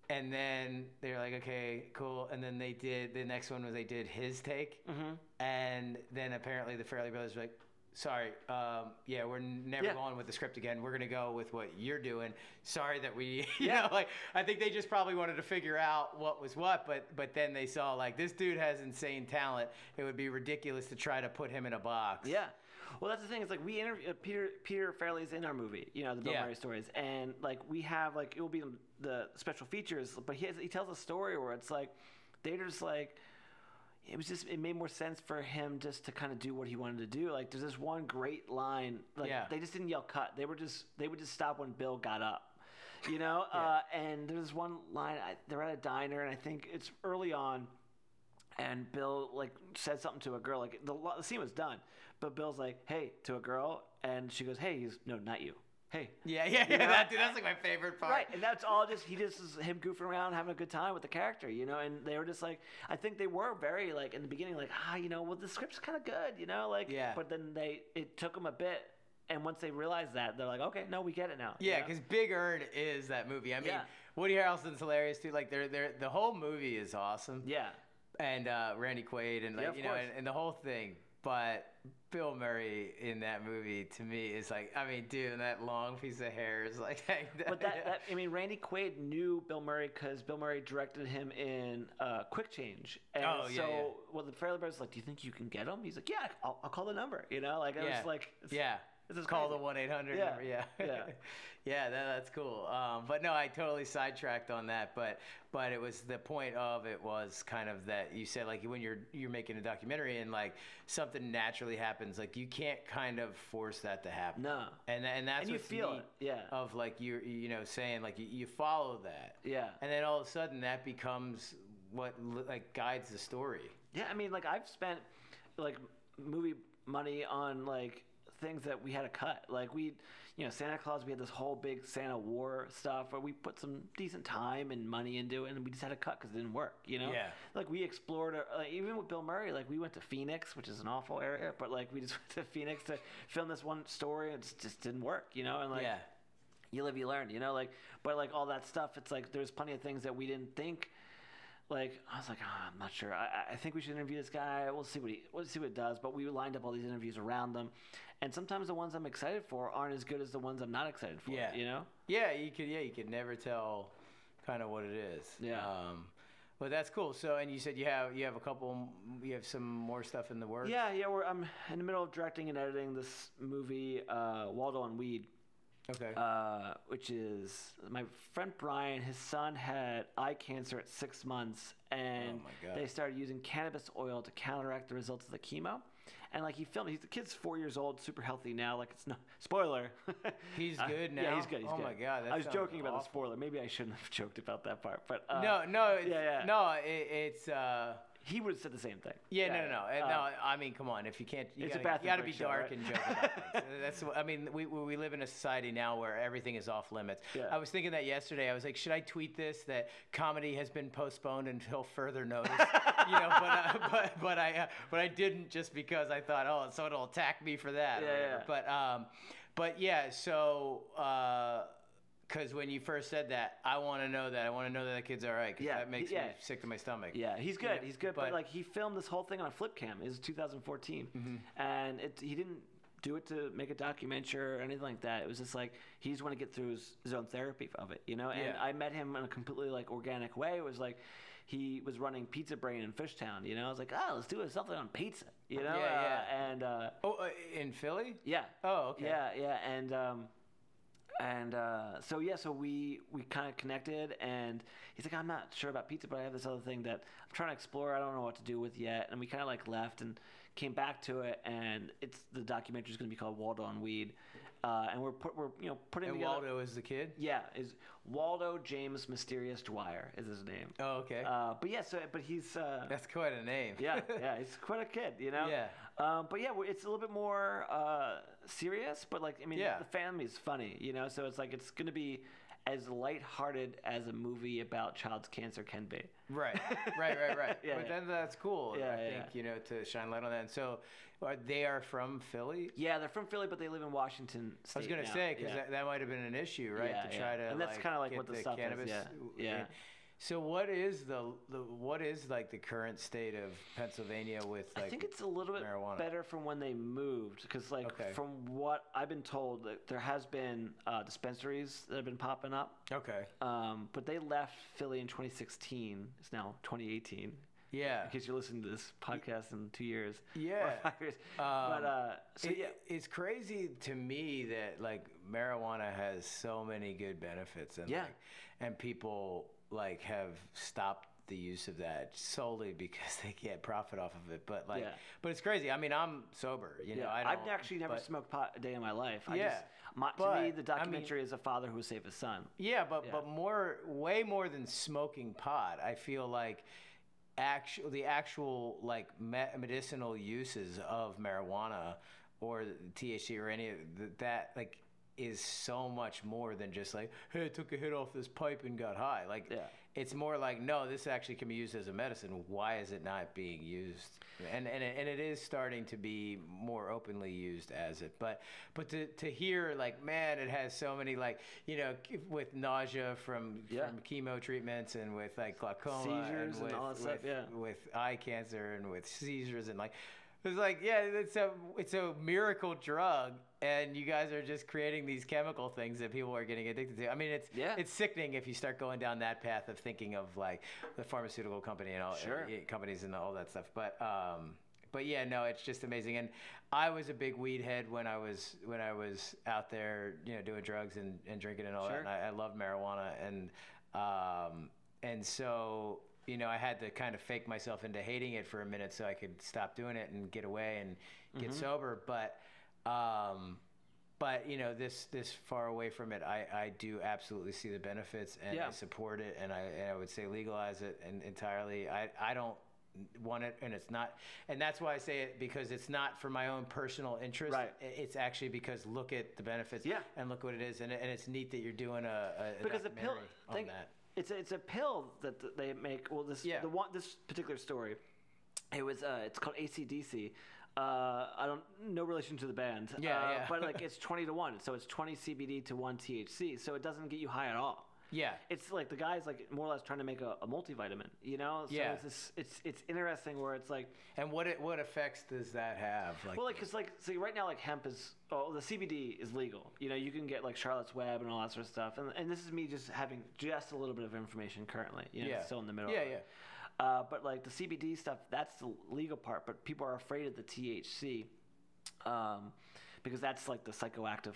and then they're like, okay, cool. And then they did the next one was they did his take, mm-hmm. and then apparently the Farrelly Brothers were like, sorry, um, yeah, we're never Yeah. going with the script again. We're gonna go with what you're doing. Sorry that we, *laughs* you know, like I think they just probably wanted to figure out what was what, but but then they saw like this dude has insane talent. It would be ridiculous to try to put him in a box. Yeah. Well, that's the thing. It's like we interview uh, Peter Peter Farrelly's in our movie, you know, the Bill Yeah. Murray stories, and like we have like it will be the special features, but he has, he tells a story where it's like they're just like it was just it made more sense for him just to kind of do what he wanted to do. Like there's this one great line, like Yeah. they just didn't yell cut. They were just they would just stop when Bill got up. You know, *laughs* uh, and there's one line. I, they're at a diner, and I think it's early on, and Bill like said something to a girl. Like the, the scene was done, but Bill's like, "Hey," to a girl, and she goes, "Hey," he's no, not you. Hey. Yeah, yeah, yeah. know? That, dude, that's like my favorite part. Right, and that's all just he just is him goofing around, having a good time with the character, you know. And they were just like, I think they were very like in the beginning, like ah, you know, well the script's kind of good, you know, like. Yeah. But then they it took them a bit, and once they realized that, they're like, okay, no, we get it now. you Yeah, know? because Big Ern is that movie. I mean, Yeah. Woody Harrelson's hilarious too. Like, they're, they're, the whole movie is awesome. yeah, And uh, Randy Quaid and like Yeah, you know, and, and the whole thing. But Bill Murray in that movie to me is like, I mean, dude, and that long piece of hair is like. *laughs* but that, that I mean, Randy Quaid knew Bill Murray because Bill Murray directed him in uh, Quick Change, and Oh, so yeah, yeah. well, the Farrelly Brothers like, do you think you can get him? He's like, yeah, I'll, I'll call the number, you know, like it yeah. was like, yeah. This is Call crazy. the one eight hundred Yeah, number. Yeah. yeah. *laughs* yeah, that, that's cool. Um, but no, I totally sidetracked on that. But but it was the point of it was kind of that you said like when you're you're making a documentary and like something naturally happens, like you can't kind of force that to happen. No. And and that's And you feel it, yeah. Of like you you know saying like you, you follow that. Yeah. And then all of a sudden that becomes what like guides the story. Yeah, I mean, like I've spent like movie money on like things that we had to cut. Like we, you know, Santa Claus. We had this whole big Santa War stuff where we put some decent time and money into it, and we just had to cut because it didn't work. You know. Yeah. Like we explored, uh, like, even with Bill Murray. Like we went to Phoenix, which is an awful area, but like we just *laughs* went to Phoenix to film this one story, and it just, didn't work. You know, and like yeah. you live, you learn, you know, like, but like all that stuff, it's like there's plenty of things that we didn't think. Like I was like, oh, I'm not sure. I, I- I think we should interview this guy. We'll see what he, we'll see what it does. But we lined up all these interviews around them, and sometimes the ones I'm excited for aren't as good as the ones I'm not excited for. Yeah. you know. Yeah, you could. Yeah, you could never tell, kind of what it is. Yeah. Um, but that's cool. So, and you said you have you have a couple, you have some more stuff in the works. Yeah, yeah. We're I'm in the middle of directing and editing this movie, uh, Waldo on Weed. Okay. uh, which is my friend Brian. His son had eye cancer at six months, and Oh they started using cannabis oil to counteract the results of the chemo. And like he filmed, he's the kid's four years old, super healthy now. Like it's no spoiler. *laughs* He's Uh, good Yeah, he's good. He's Oh good. my God, I was joking about the spoiler. Maybe I shouldn't have *laughs* joked about that part. But uh, no, no, it's, yeah, yeah. no. It, it's. Uh, he would have said the same thing. yeah, no, no, no. Uh, Uh, no, I mean, come on. If you can't, you It's a gotta, bathroom you gotta be show, dark right? and joke about *laughs* things. That's. what- I mean, we, we we live in a society now where everything is off limits. Yeah. I was thinking that yesterday. I was like, should I tweet this that comedy has been postponed until further notice? *laughs* you know, but uh, but but I uh, but I didn't just because I thought, oh, someone will attack me for that. Yeah, whatever. yeah. But um, but yeah. So. Uh, because when you first said that, I want to know that. I want to know that the kid's all right. 'cause Yeah, that makes yeah. me sick to my stomach. Yeah, he's good. know, he's good. But, but- like he filmed this whole thing on a flip cam. It was 2014, Mm-hmm. and it, he didn't do it to make a documentary or anything like that. It was just like he just wanted to get through his, his own therapy of it, you know. And Yeah. I met him in a completely like organic way. It was like he was running Pizza Brain in Fishtown. You know, I was like, oh, let's do something on pizza. You know. Yeah, uh, yeah. And uh, Oh, uh, in Philly? yeah. Oh, okay. Yeah, yeah, and um, and uh, so yeah, so we we kind of connected, and he's like, I'm not sure about pizza, but I have this other thing that I'm trying to explore. I don't know what to do with yet, and we kind of like left and came back to it, and it's the documentary is going to be called Waldo on Weed, uh, and we're put, we're you know putting And together. Waldo is the kid? Yeah, is Waldo James Mysterious Dwyer is his name. Oh, okay. Uh, but yeah, so but he's uh, That's quite a name. yeah, *laughs* yeah, he's quite a kid, you know. Yeah. Um, but yeah, it's a little bit more uh, serious, but like I mean, Yeah. the family's funny, you know. So it's like it's gonna be as lighthearted as a movie about child's cancer can be. Right, right, right, right. *laughs* Yeah, but yeah. then that's cool. Yeah, I think you know to shine light on that. And so, are, they are from Philly. Yeah, they're from Philly, but they live in Washington I was gonna now. say because that, that might have been an issue, right? Yeah, to try to And that's like, kinda like what the the stuff is, cannabis. yeah, yeah. So what is the, the what is like the current state of Pennsylvania with like? I think it's a little bit marijuana. better from when they moved, because like Okay. from what I've been told, that there has been uh, dispensaries that have been popping up. okay. Um, but they left Philly in 2016. It's now 2018. Yeah. In case you're listening to this podcast in two years. Yeah. Or five years. but Um, uh, so It- yeah. it's crazy to me that like marijuana has so many good benefits and Yeah. like, and people like have stopped the use of that solely because they get profit off of it. But like, Yeah. but it's crazy. I mean, I'm sober, you know. yeah. I I've actually never but- smoked pot a day in my life. I Yeah, just, my, to but, I me, the documentary is a father who saved his son. Yeah, but Yeah. but more, way more than smoking pot. I feel like actual the actual like me- medicinal uses of marijuana or THC or any of that like is so much more than just like hey I took a hit off this pipe and got high like Yeah. it's more like no this actually can be used as a medicine why is it not being used and and it, and it is starting to be more openly used as it but but to, to hear like man it has so many like you know with nausea from Yeah. from chemo treatments and with like glaucoma Seizures and with, all that stuff, with, yeah. with eye cancer and with seizures and like it's like yeah it's a it's a miracle drug and you guys are just creating these chemical things that people are getting addicted to i mean it's Yeah. it's sickening if you start going down that path of thinking of like the pharmaceutical company and all Sure. uh, companies and all that stuff but um but yeah no it's just amazing and i was a big weed head when i was when i was out there you know doing drugs and, and drinking and all Sure. that and I, I loved marijuana and um and so you know i had to kind of fake myself into hating it for a minute so i could stop doing it and get away and get Mm-hmm. sober but um but you know this this far away from it i i do absolutely see the benefits and Yeah. i support it and i and i would say legalize it and entirely i i don't want it and it's not and that's why i say it because it's not for my own personal interest Right. It's actually because look at the benefits Yeah. and look what it is and, and it's neat that you're doing a, a because the pill on think, that it's a, it's a pill that they make well this Yeah. the one this particular story it was uh it's called acdc uh, I don't no relation to the band. Yeah, uh, yeah. But like *laughs* it's twenty to one, so it's twenty CBD to one THC, so it doesn't get you high at all. yeah It's like the guy's like more or less trying to make a, a multivitamin, you know? So Yeah. it's, this, it's it's interesting where it's like and what it what effects does that have like well, like, cause like, see, right now, like hemp is, oh, the CBD is legal. You know, you can get like Charlotte's Web and all that sort of stuff. And, and this is me just having just a little bit of information currently. You know, Yeah. it's still in the middle. Yeah, of it. Uh, but like the CBD stuff, that's the legal part. But people are afraid of the THC, um, because that's like the psychoactive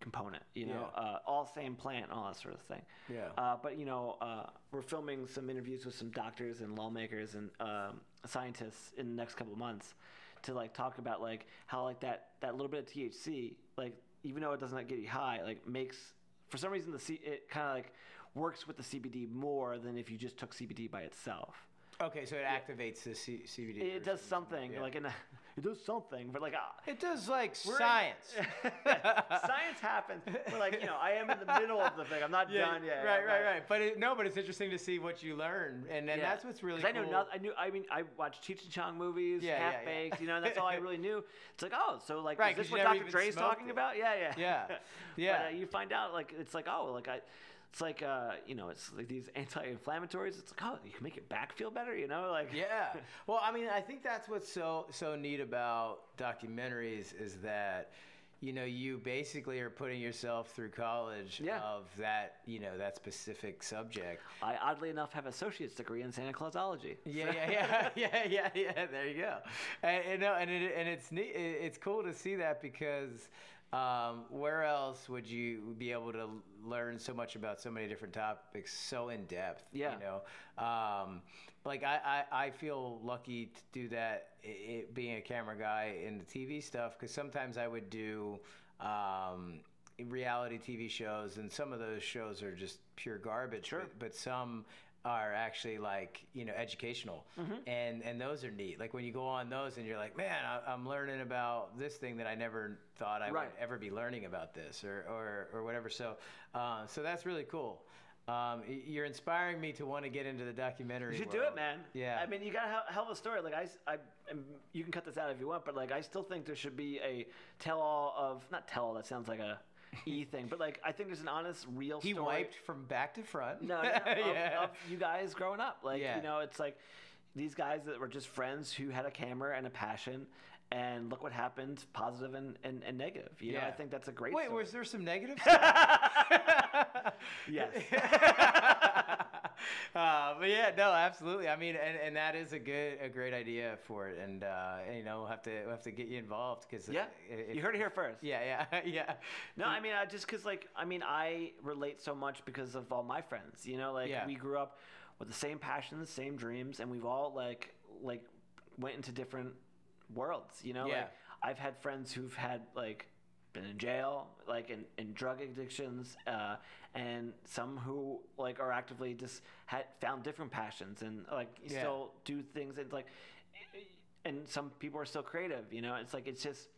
component. You know, Yeah. uh, all same plant, all that sort of thing. Yeah. Uh, but you know, uh, we're filming some interviews with some doctors and lawmakers and um, scientists in the next couple of months to like talk about like how like that that little bit of THC, like even though it does not get you high, like makes for some reason the C it kind of like works with the CBD more than if you just took CBD by itself. Okay so it activates the C- cbd It does something Yeah. like in a, *laughs* it does something, but like ah, it does like we're in- science *laughs* science happens. But like you know, I am in the middle of the thing. I'm not done yet. Right, right, right. But it, no, but it's interesting to see what you learn, and, and Yeah. that's what's really. cool. I knew nothing. I knew. I mean, I watched Cheech and Chong movies, Yeah, yeah, half yeah. baked. You know, and that's all I really knew. It's like, oh, so like, Right, is this what Dr. Dre's talking it. about? Yeah, yeah, Yeah, *laughs* But, yeah. uh, you find out like it's like, oh, like I. It's like uh, you know, it's like these anti-inflammatories. It's like, oh, you can make your back feel better, you know, like yeah. *laughs* Well, I mean, I think that's what's so so neat about documentaries is that you know you basically are putting yourself through college Yeah. of that you know that specific subject. I oddly enough have associate's degree in Santa Clausology. Yeah, yeah, yeah, *laughs* yeah, yeah, yeah. There you go. And, and, no, and, it, and it's neat. It's cool to see that because um, where else would you be able to learn so much about so many different topics so in depth? Yeah. You know, um, like I, I, I feel lucky to do that. it, being a camera guy in the TV stuff, because sometimes I would do. Um, reality TV shows, and some of those shows are just pure garbage. Sure. But, but some are actually like you know educational, Mm-hmm. and and those are neat. Like when you go on those, and you're like, man, I, I'm learning about this thing that I never thought I Right. would ever be learning about this, or or, or whatever. So uh, so that's really cool. Um, you're inspiring me to want to get into the documentary. You should do it, man. Yeah. I mean, you got a hell, of a story. Like I, I- you can cut this out if you want, but like I still think there should be a tell-all of not tell-all. That sounds like a *laughs* e thing, but like I think there's an honest, real He story. wiped from back to front. No, *laughs* no, yeah. of you guys growing up. Like Yeah. you know, it's like these guys that were just friends who had a camera and a passion. And look what happened, positive and, and, and negative. You know, I think that's a great. Wait, story. was there some negatives? *laughs* yes. *laughs* uh, but yeah, no, absolutely. I mean, and, and that is a good, a great idea for it. And, uh, you know, we'll have to, we'll have to get you involved because yeah, you heard it here *laughs* first. Yeah, yeah, *laughs* yeah. No, I mean, I just because like I mean, I relate so much because of all my friends. You know, like Yeah. we grew up with the same passions, same dreams, and we've all like like went into different worlds. You know, Yeah. like I've had friends who've had like been in jail, like in, in drug addictions, uh, and some who like are actively just had found different passions and like Yeah. still do things. It's like, and some people are still creative. You know, it's like it's just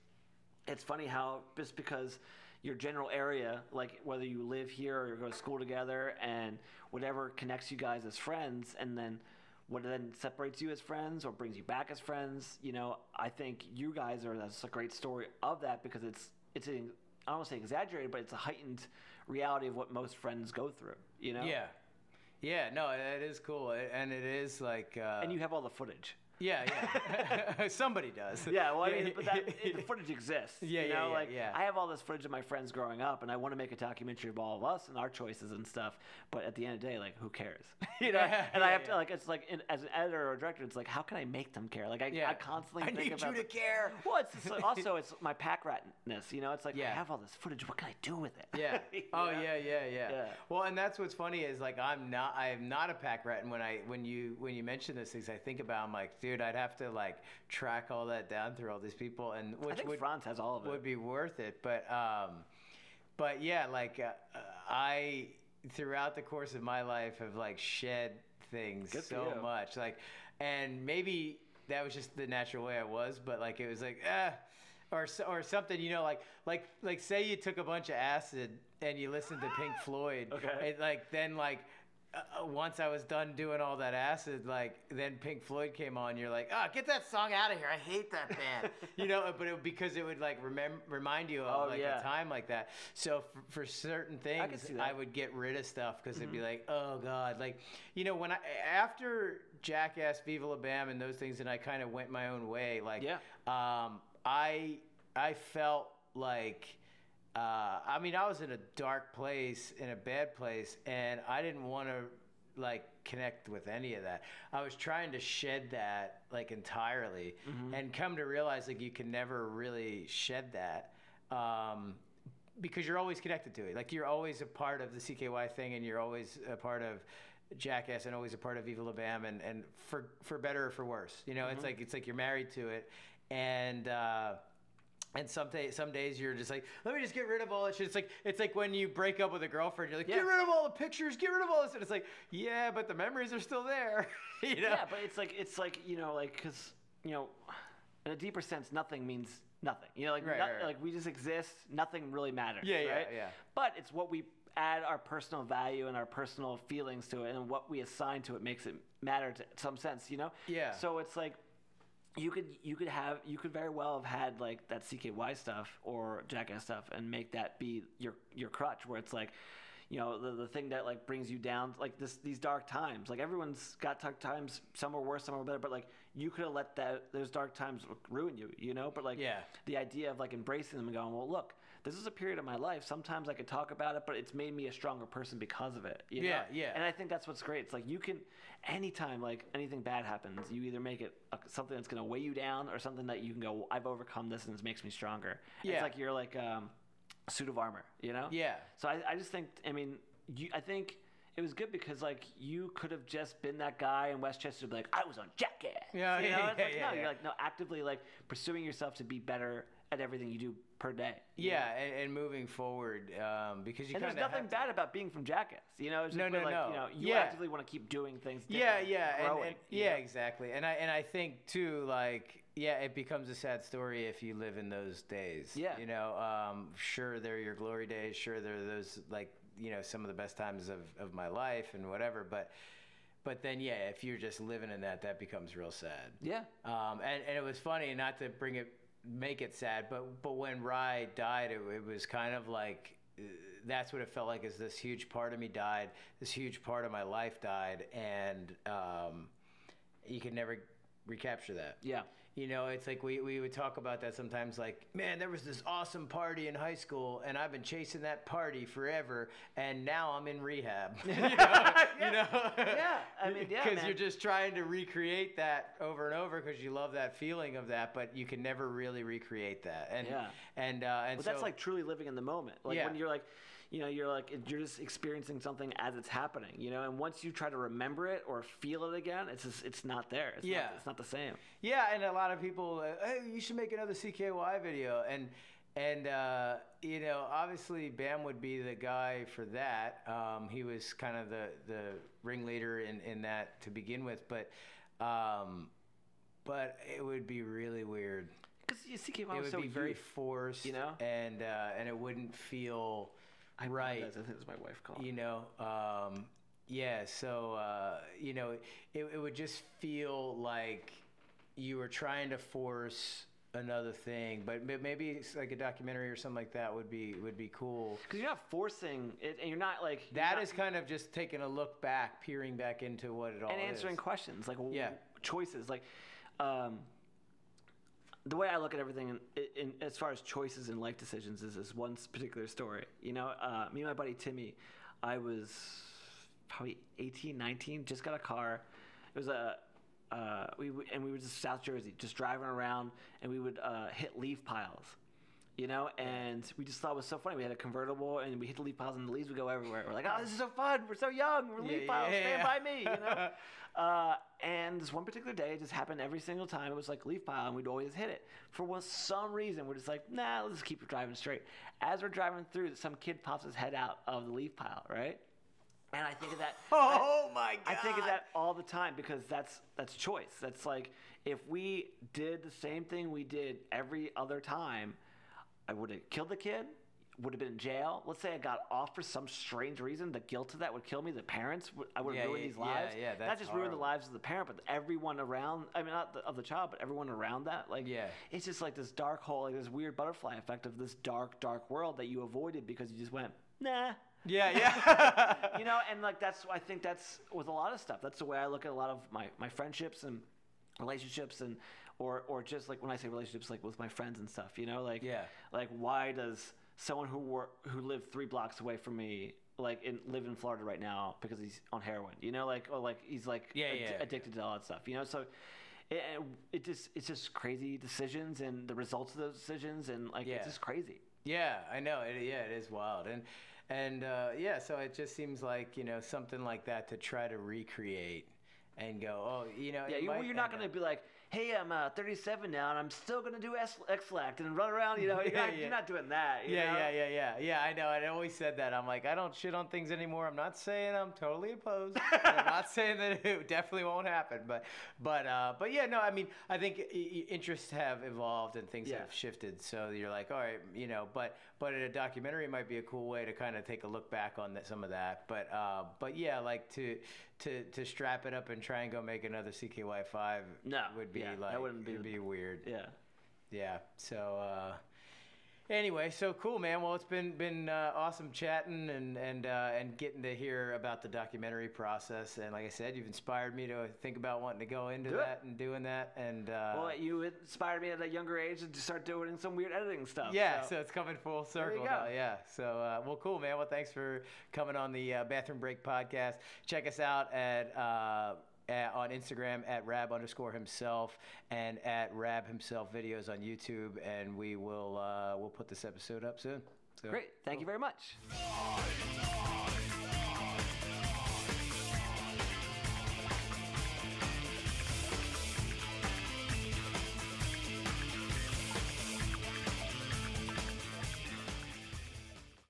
it's funny how just because your general area, like whether you live here or you go to school together, and whatever connects you guys as friends, and then what then separates you as friends or brings you back as friends, you know, I think you guys are that's a great story of that because it's it's an, I don't want to say exaggerated, but it's a heightened reality of what most friends go through, you know. Yeah. Yeah, no, it is cool, and it is like. Uh, And you have all the footage. Yeah, yeah. *laughs* Somebody does. Yeah, well, I mean, but that, it, *laughs* the footage exists. Yeah, you yeah, know, yeah, like yeah. I have all this footage of my friends growing up, and I want to make a documentary of all of us and our choices and stuff. But at the end of the day, like, who cares? *laughs* you know, Yeah, and I yeah, have to like, it's like in, as an editor or director, it's like, how can I make them care? Like, I, Yeah. I constantly I think need about you to care. Well, it's just, also it's my pack ratness. You know, it's like I have all this footage. What can I do with it? Yeah. Oh yeah, yeah, yeah, Yeah. Well, and that's what's funny is like I'm not I am not a pack rat, and when I when you when you mention those things, I think about I'm like, dude, I'd have to like track all that down through all these people, and which would Frantz has all of it. would be worth it. But um, but yeah, like uh, I throughout the course of my life have like shed things Good so much, like, and maybe that was just the natural way I was, but like it was like ah. Or, or something, you know, like like like say you took a bunch of acid and you listened to Pink *gasps* Floyd, Okay. and like then like uh, once I was done doing all that acid, like then Pink Floyd came on. You're like, oh, get that song out of here. I hate that band. *laughs* you know, but it, because it would like remem- remind you of Oh, like yeah. a time like that. So for, for certain things, I. Mm-hmm. would get rid of stuff because it'd be like, oh god, like you know when I after Jackass, Viva La Bam, and those things, and I kind of went my own way. Like, Yeah. um, I I felt like. Uh, I mean, I was in a dark place, in a bad place, and I didn't want to like connect with any of that. I was trying to shed that like entirely, and come to realize like you can never really shed that. Um, because you're always connected to it. Like you're always a part of the CKY thing, and you're always a part of Jackass, and always a part of Viva La Bam, and, and for for better or for worse, you know, it's like it's like you're married to it, and. Uh, and some day, some days you're just like, let me just get rid of all that shit. It's like it's like when you break up with a girlfriend, you're like, Yeah. get rid of all the pictures, get rid of all this, and it's like, yeah, but the memories are still there, *laughs* you know? Yeah, but it's like it's like you know, like because you know, in a deeper sense, nothing means nothing. You know, like Right, no- right, right. like we just exist. Nothing really matters. Yeah, yeah, yeah. But it's what we add our personal value and our personal feelings to it, and what we assign to it makes it matter to some sense. You know. Yeah. So it's like. You could you could have you could very well have had like that CKY stuff or Jackass stuff and make that be your your crutch where it's like you know the, the thing that like brings you down like this these dark times. Like everyone's got dark times. Some are worse some are better but like you could have let that those dark times ruin you you know? But like Yeah. the idea of like embracing them and going well look this is a period of my life sometimes i could talk about it but it's made me a stronger person because of it you know? Yeah, yeah. and i think that's what's great it's like you can anytime like anything bad happens you either make it a, something that's going to weigh you down or something that you can go well, i've overcome this and this makes me stronger Yeah. it's like you're like um, a suit of armor you know Yeah. so I, I just think, I mean, you, I think it was good because like you could have just been that guy in West Chester, be like I was on Jackass. Yeah, you know? yeah, yeah, like, yeah, no, yeah. you're like no, actively like pursuing yourself to be better at everything you do per day. Yeah, and, and moving forward, um, because you And there's nothing bad about being from Jackass. You know, it's just No, no, like, no. You know, you Yeah. actively want to keep doing things. Yeah, yeah, and, growing, and- you yeah, know? exactly. And I and I think too, like, yeah, it becomes a sad story if you live in those days. Yeah. you know, um, sure they're your glory days. Sure they're those like you know some of the best times of of my life and whatever. But but then yeah, if you're just living in that, that becomes real sad. Yeah. Um, and, and it was funny, not to bring it, make it sad, but but when Rye died, it, it was kind of like that's what it felt like. Is this huge part of me died? This huge part of my life died, and um, you can never recapture that. Yeah. You know, it's like we, we would talk about that sometimes like, man, there was this awesome party in high school and I've been chasing that party forever and now I'm in rehab. *laughs* you know? *laughs* you know? Yeah, I mean, yeah, Because you're just trying to recreate that over and over because you love that feeling of that, but you can never really recreate that. And, Yeah. and, uh, and But so, that's like truly living in the moment. Like Yeah. when you're like, you know, you're like you're just experiencing something as it's happening. You know, and once you try to remember it or feel it again, it's just it's not there. It's Yeah. not, it's not the same. Yeah, and a lot of people, uh, hey, you should make another CKY video, and and uh, you know, obviously Bam would be the guy for that. Um, he was kind of the the ringleader in in that to begin with, but um, but it would be really weird. Because you see, It out would so be very forced, you know? and uh, and it wouldn't feel I right. I think it was my wife calling. You know, um, yeah. So uh, you know, it, it would just feel like you were trying to force another thing, but maybe it's like a documentary or something like that would be would be cool. Because you're not forcing it, and you're not like you're That not- is kind of just taking a look back, peering back into what it all and answering is. questions like Yeah. choices like um, the way I look at everything in, in, as far as choices and life decisions is this one particular story. You know, uh, me and my buddy Timmy, I was probably 18, 19, just got a car. It was a uh, we and we were just South Jersey, just driving around, and we would uh, hit leaf piles. You know, and we just thought it was so funny. We had a convertible, and we hit the leaf piles, and the leaves would go everywhere. We're like, "Oh, this is so fun! We're so young. We're leaf Yeah, piles. yeah, Stand yeah. by me!" You know. *laughs* Uh, and this one particular day, it just happened every single time. It was like leaf pile, and we'd always hit it. For some reason, we're just like, nah, let's just keep driving straight. As we're driving through, some kid pops his head out of the leaf pile, right? And I think of that. *laughs* Oh my god! I think of that all the time because that's that's choice. That's like if we did the same thing we did every other time, I would have killed the kid, would have been in jail. Let's say I got off for some strange reason, the guilt of that would kill me. The parents, would, I would have Yeah, ruined yeah, these lives. yeah, Not that's just ruined the lives of the parent, but everyone around. I mean, not the, of the child, but everyone around that. Like, Yeah. it's just like this dark hole, like this weird butterfly effect of this dark, dark world that you avoided because you just went, nah Yeah, yeah. *laughs* you know, and like that's I think that's with a lot of stuff. That's the way I look at a lot of my my friendships and relationships and or or just like when I say relationships, like with my friends and stuff. You know, like Yeah. like why does someone who wor- who lived three blocks away from me like in, live in Florida right now because he's on heroin? You know, like or like he's like Yeah, addi- yeah. addicted to all that stuff. You know, so. It, it just it's just crazy decisions and the results of those decisions and like Yeah. it's just crazy. Yeah, I know. It, yeah, it is wild, and and uh, yeah, so it just seems like you know something like that to try to recreate and go, oh, you know, Yeah, you, might you're not going to be like, hey, I'm uh, 37 now and I'm still going to do Ex-Lax and run around. You know, *laughs* you're, Yeah, not, yeah. you're not doing that. you Yeah, know? yeah, yeah, yeah, yeah. I know. I always said that. I'm like, I don't shit on things anymore. I'm not saying I'm totally opposed. *laughs* I'm not saying that it *laughs* definitely won't happen. But, but, uh, but yeah, no. I mean, I think interests have evolved and things Yeah. have shifted. So you're like, all right, you know. But, but in a documentary might be a cool way to kind of take a look back on that, some of that. But, uh, but yeah, like to, to, to strap it up and try and go make another CKY five. No, would be yeah, that wouldn't be it'd be weird. Yeah. Yeah. So uh, anyway, so cool, man. Well, it's been been uh, awesome chatting and and uh, and getting to hear about the documentary process. And like I said, you've inspired me to think about wanting to go into Do it. that and doing that. And uh, Well, you inspired me at a younger age to start doing some weird editing stuff. yeah, so- so it's coming full you circle go. now. Yeah. So, uh, well, cool, man. Well, thanks for coming on the uh, Bathroom Break podcast. Check us out at, uh, at on Instagram at Raab underscore himself and at Raab himself videos on YouTube, and we will uh, we'll put this episode up soon. So, Great. Thank you very much.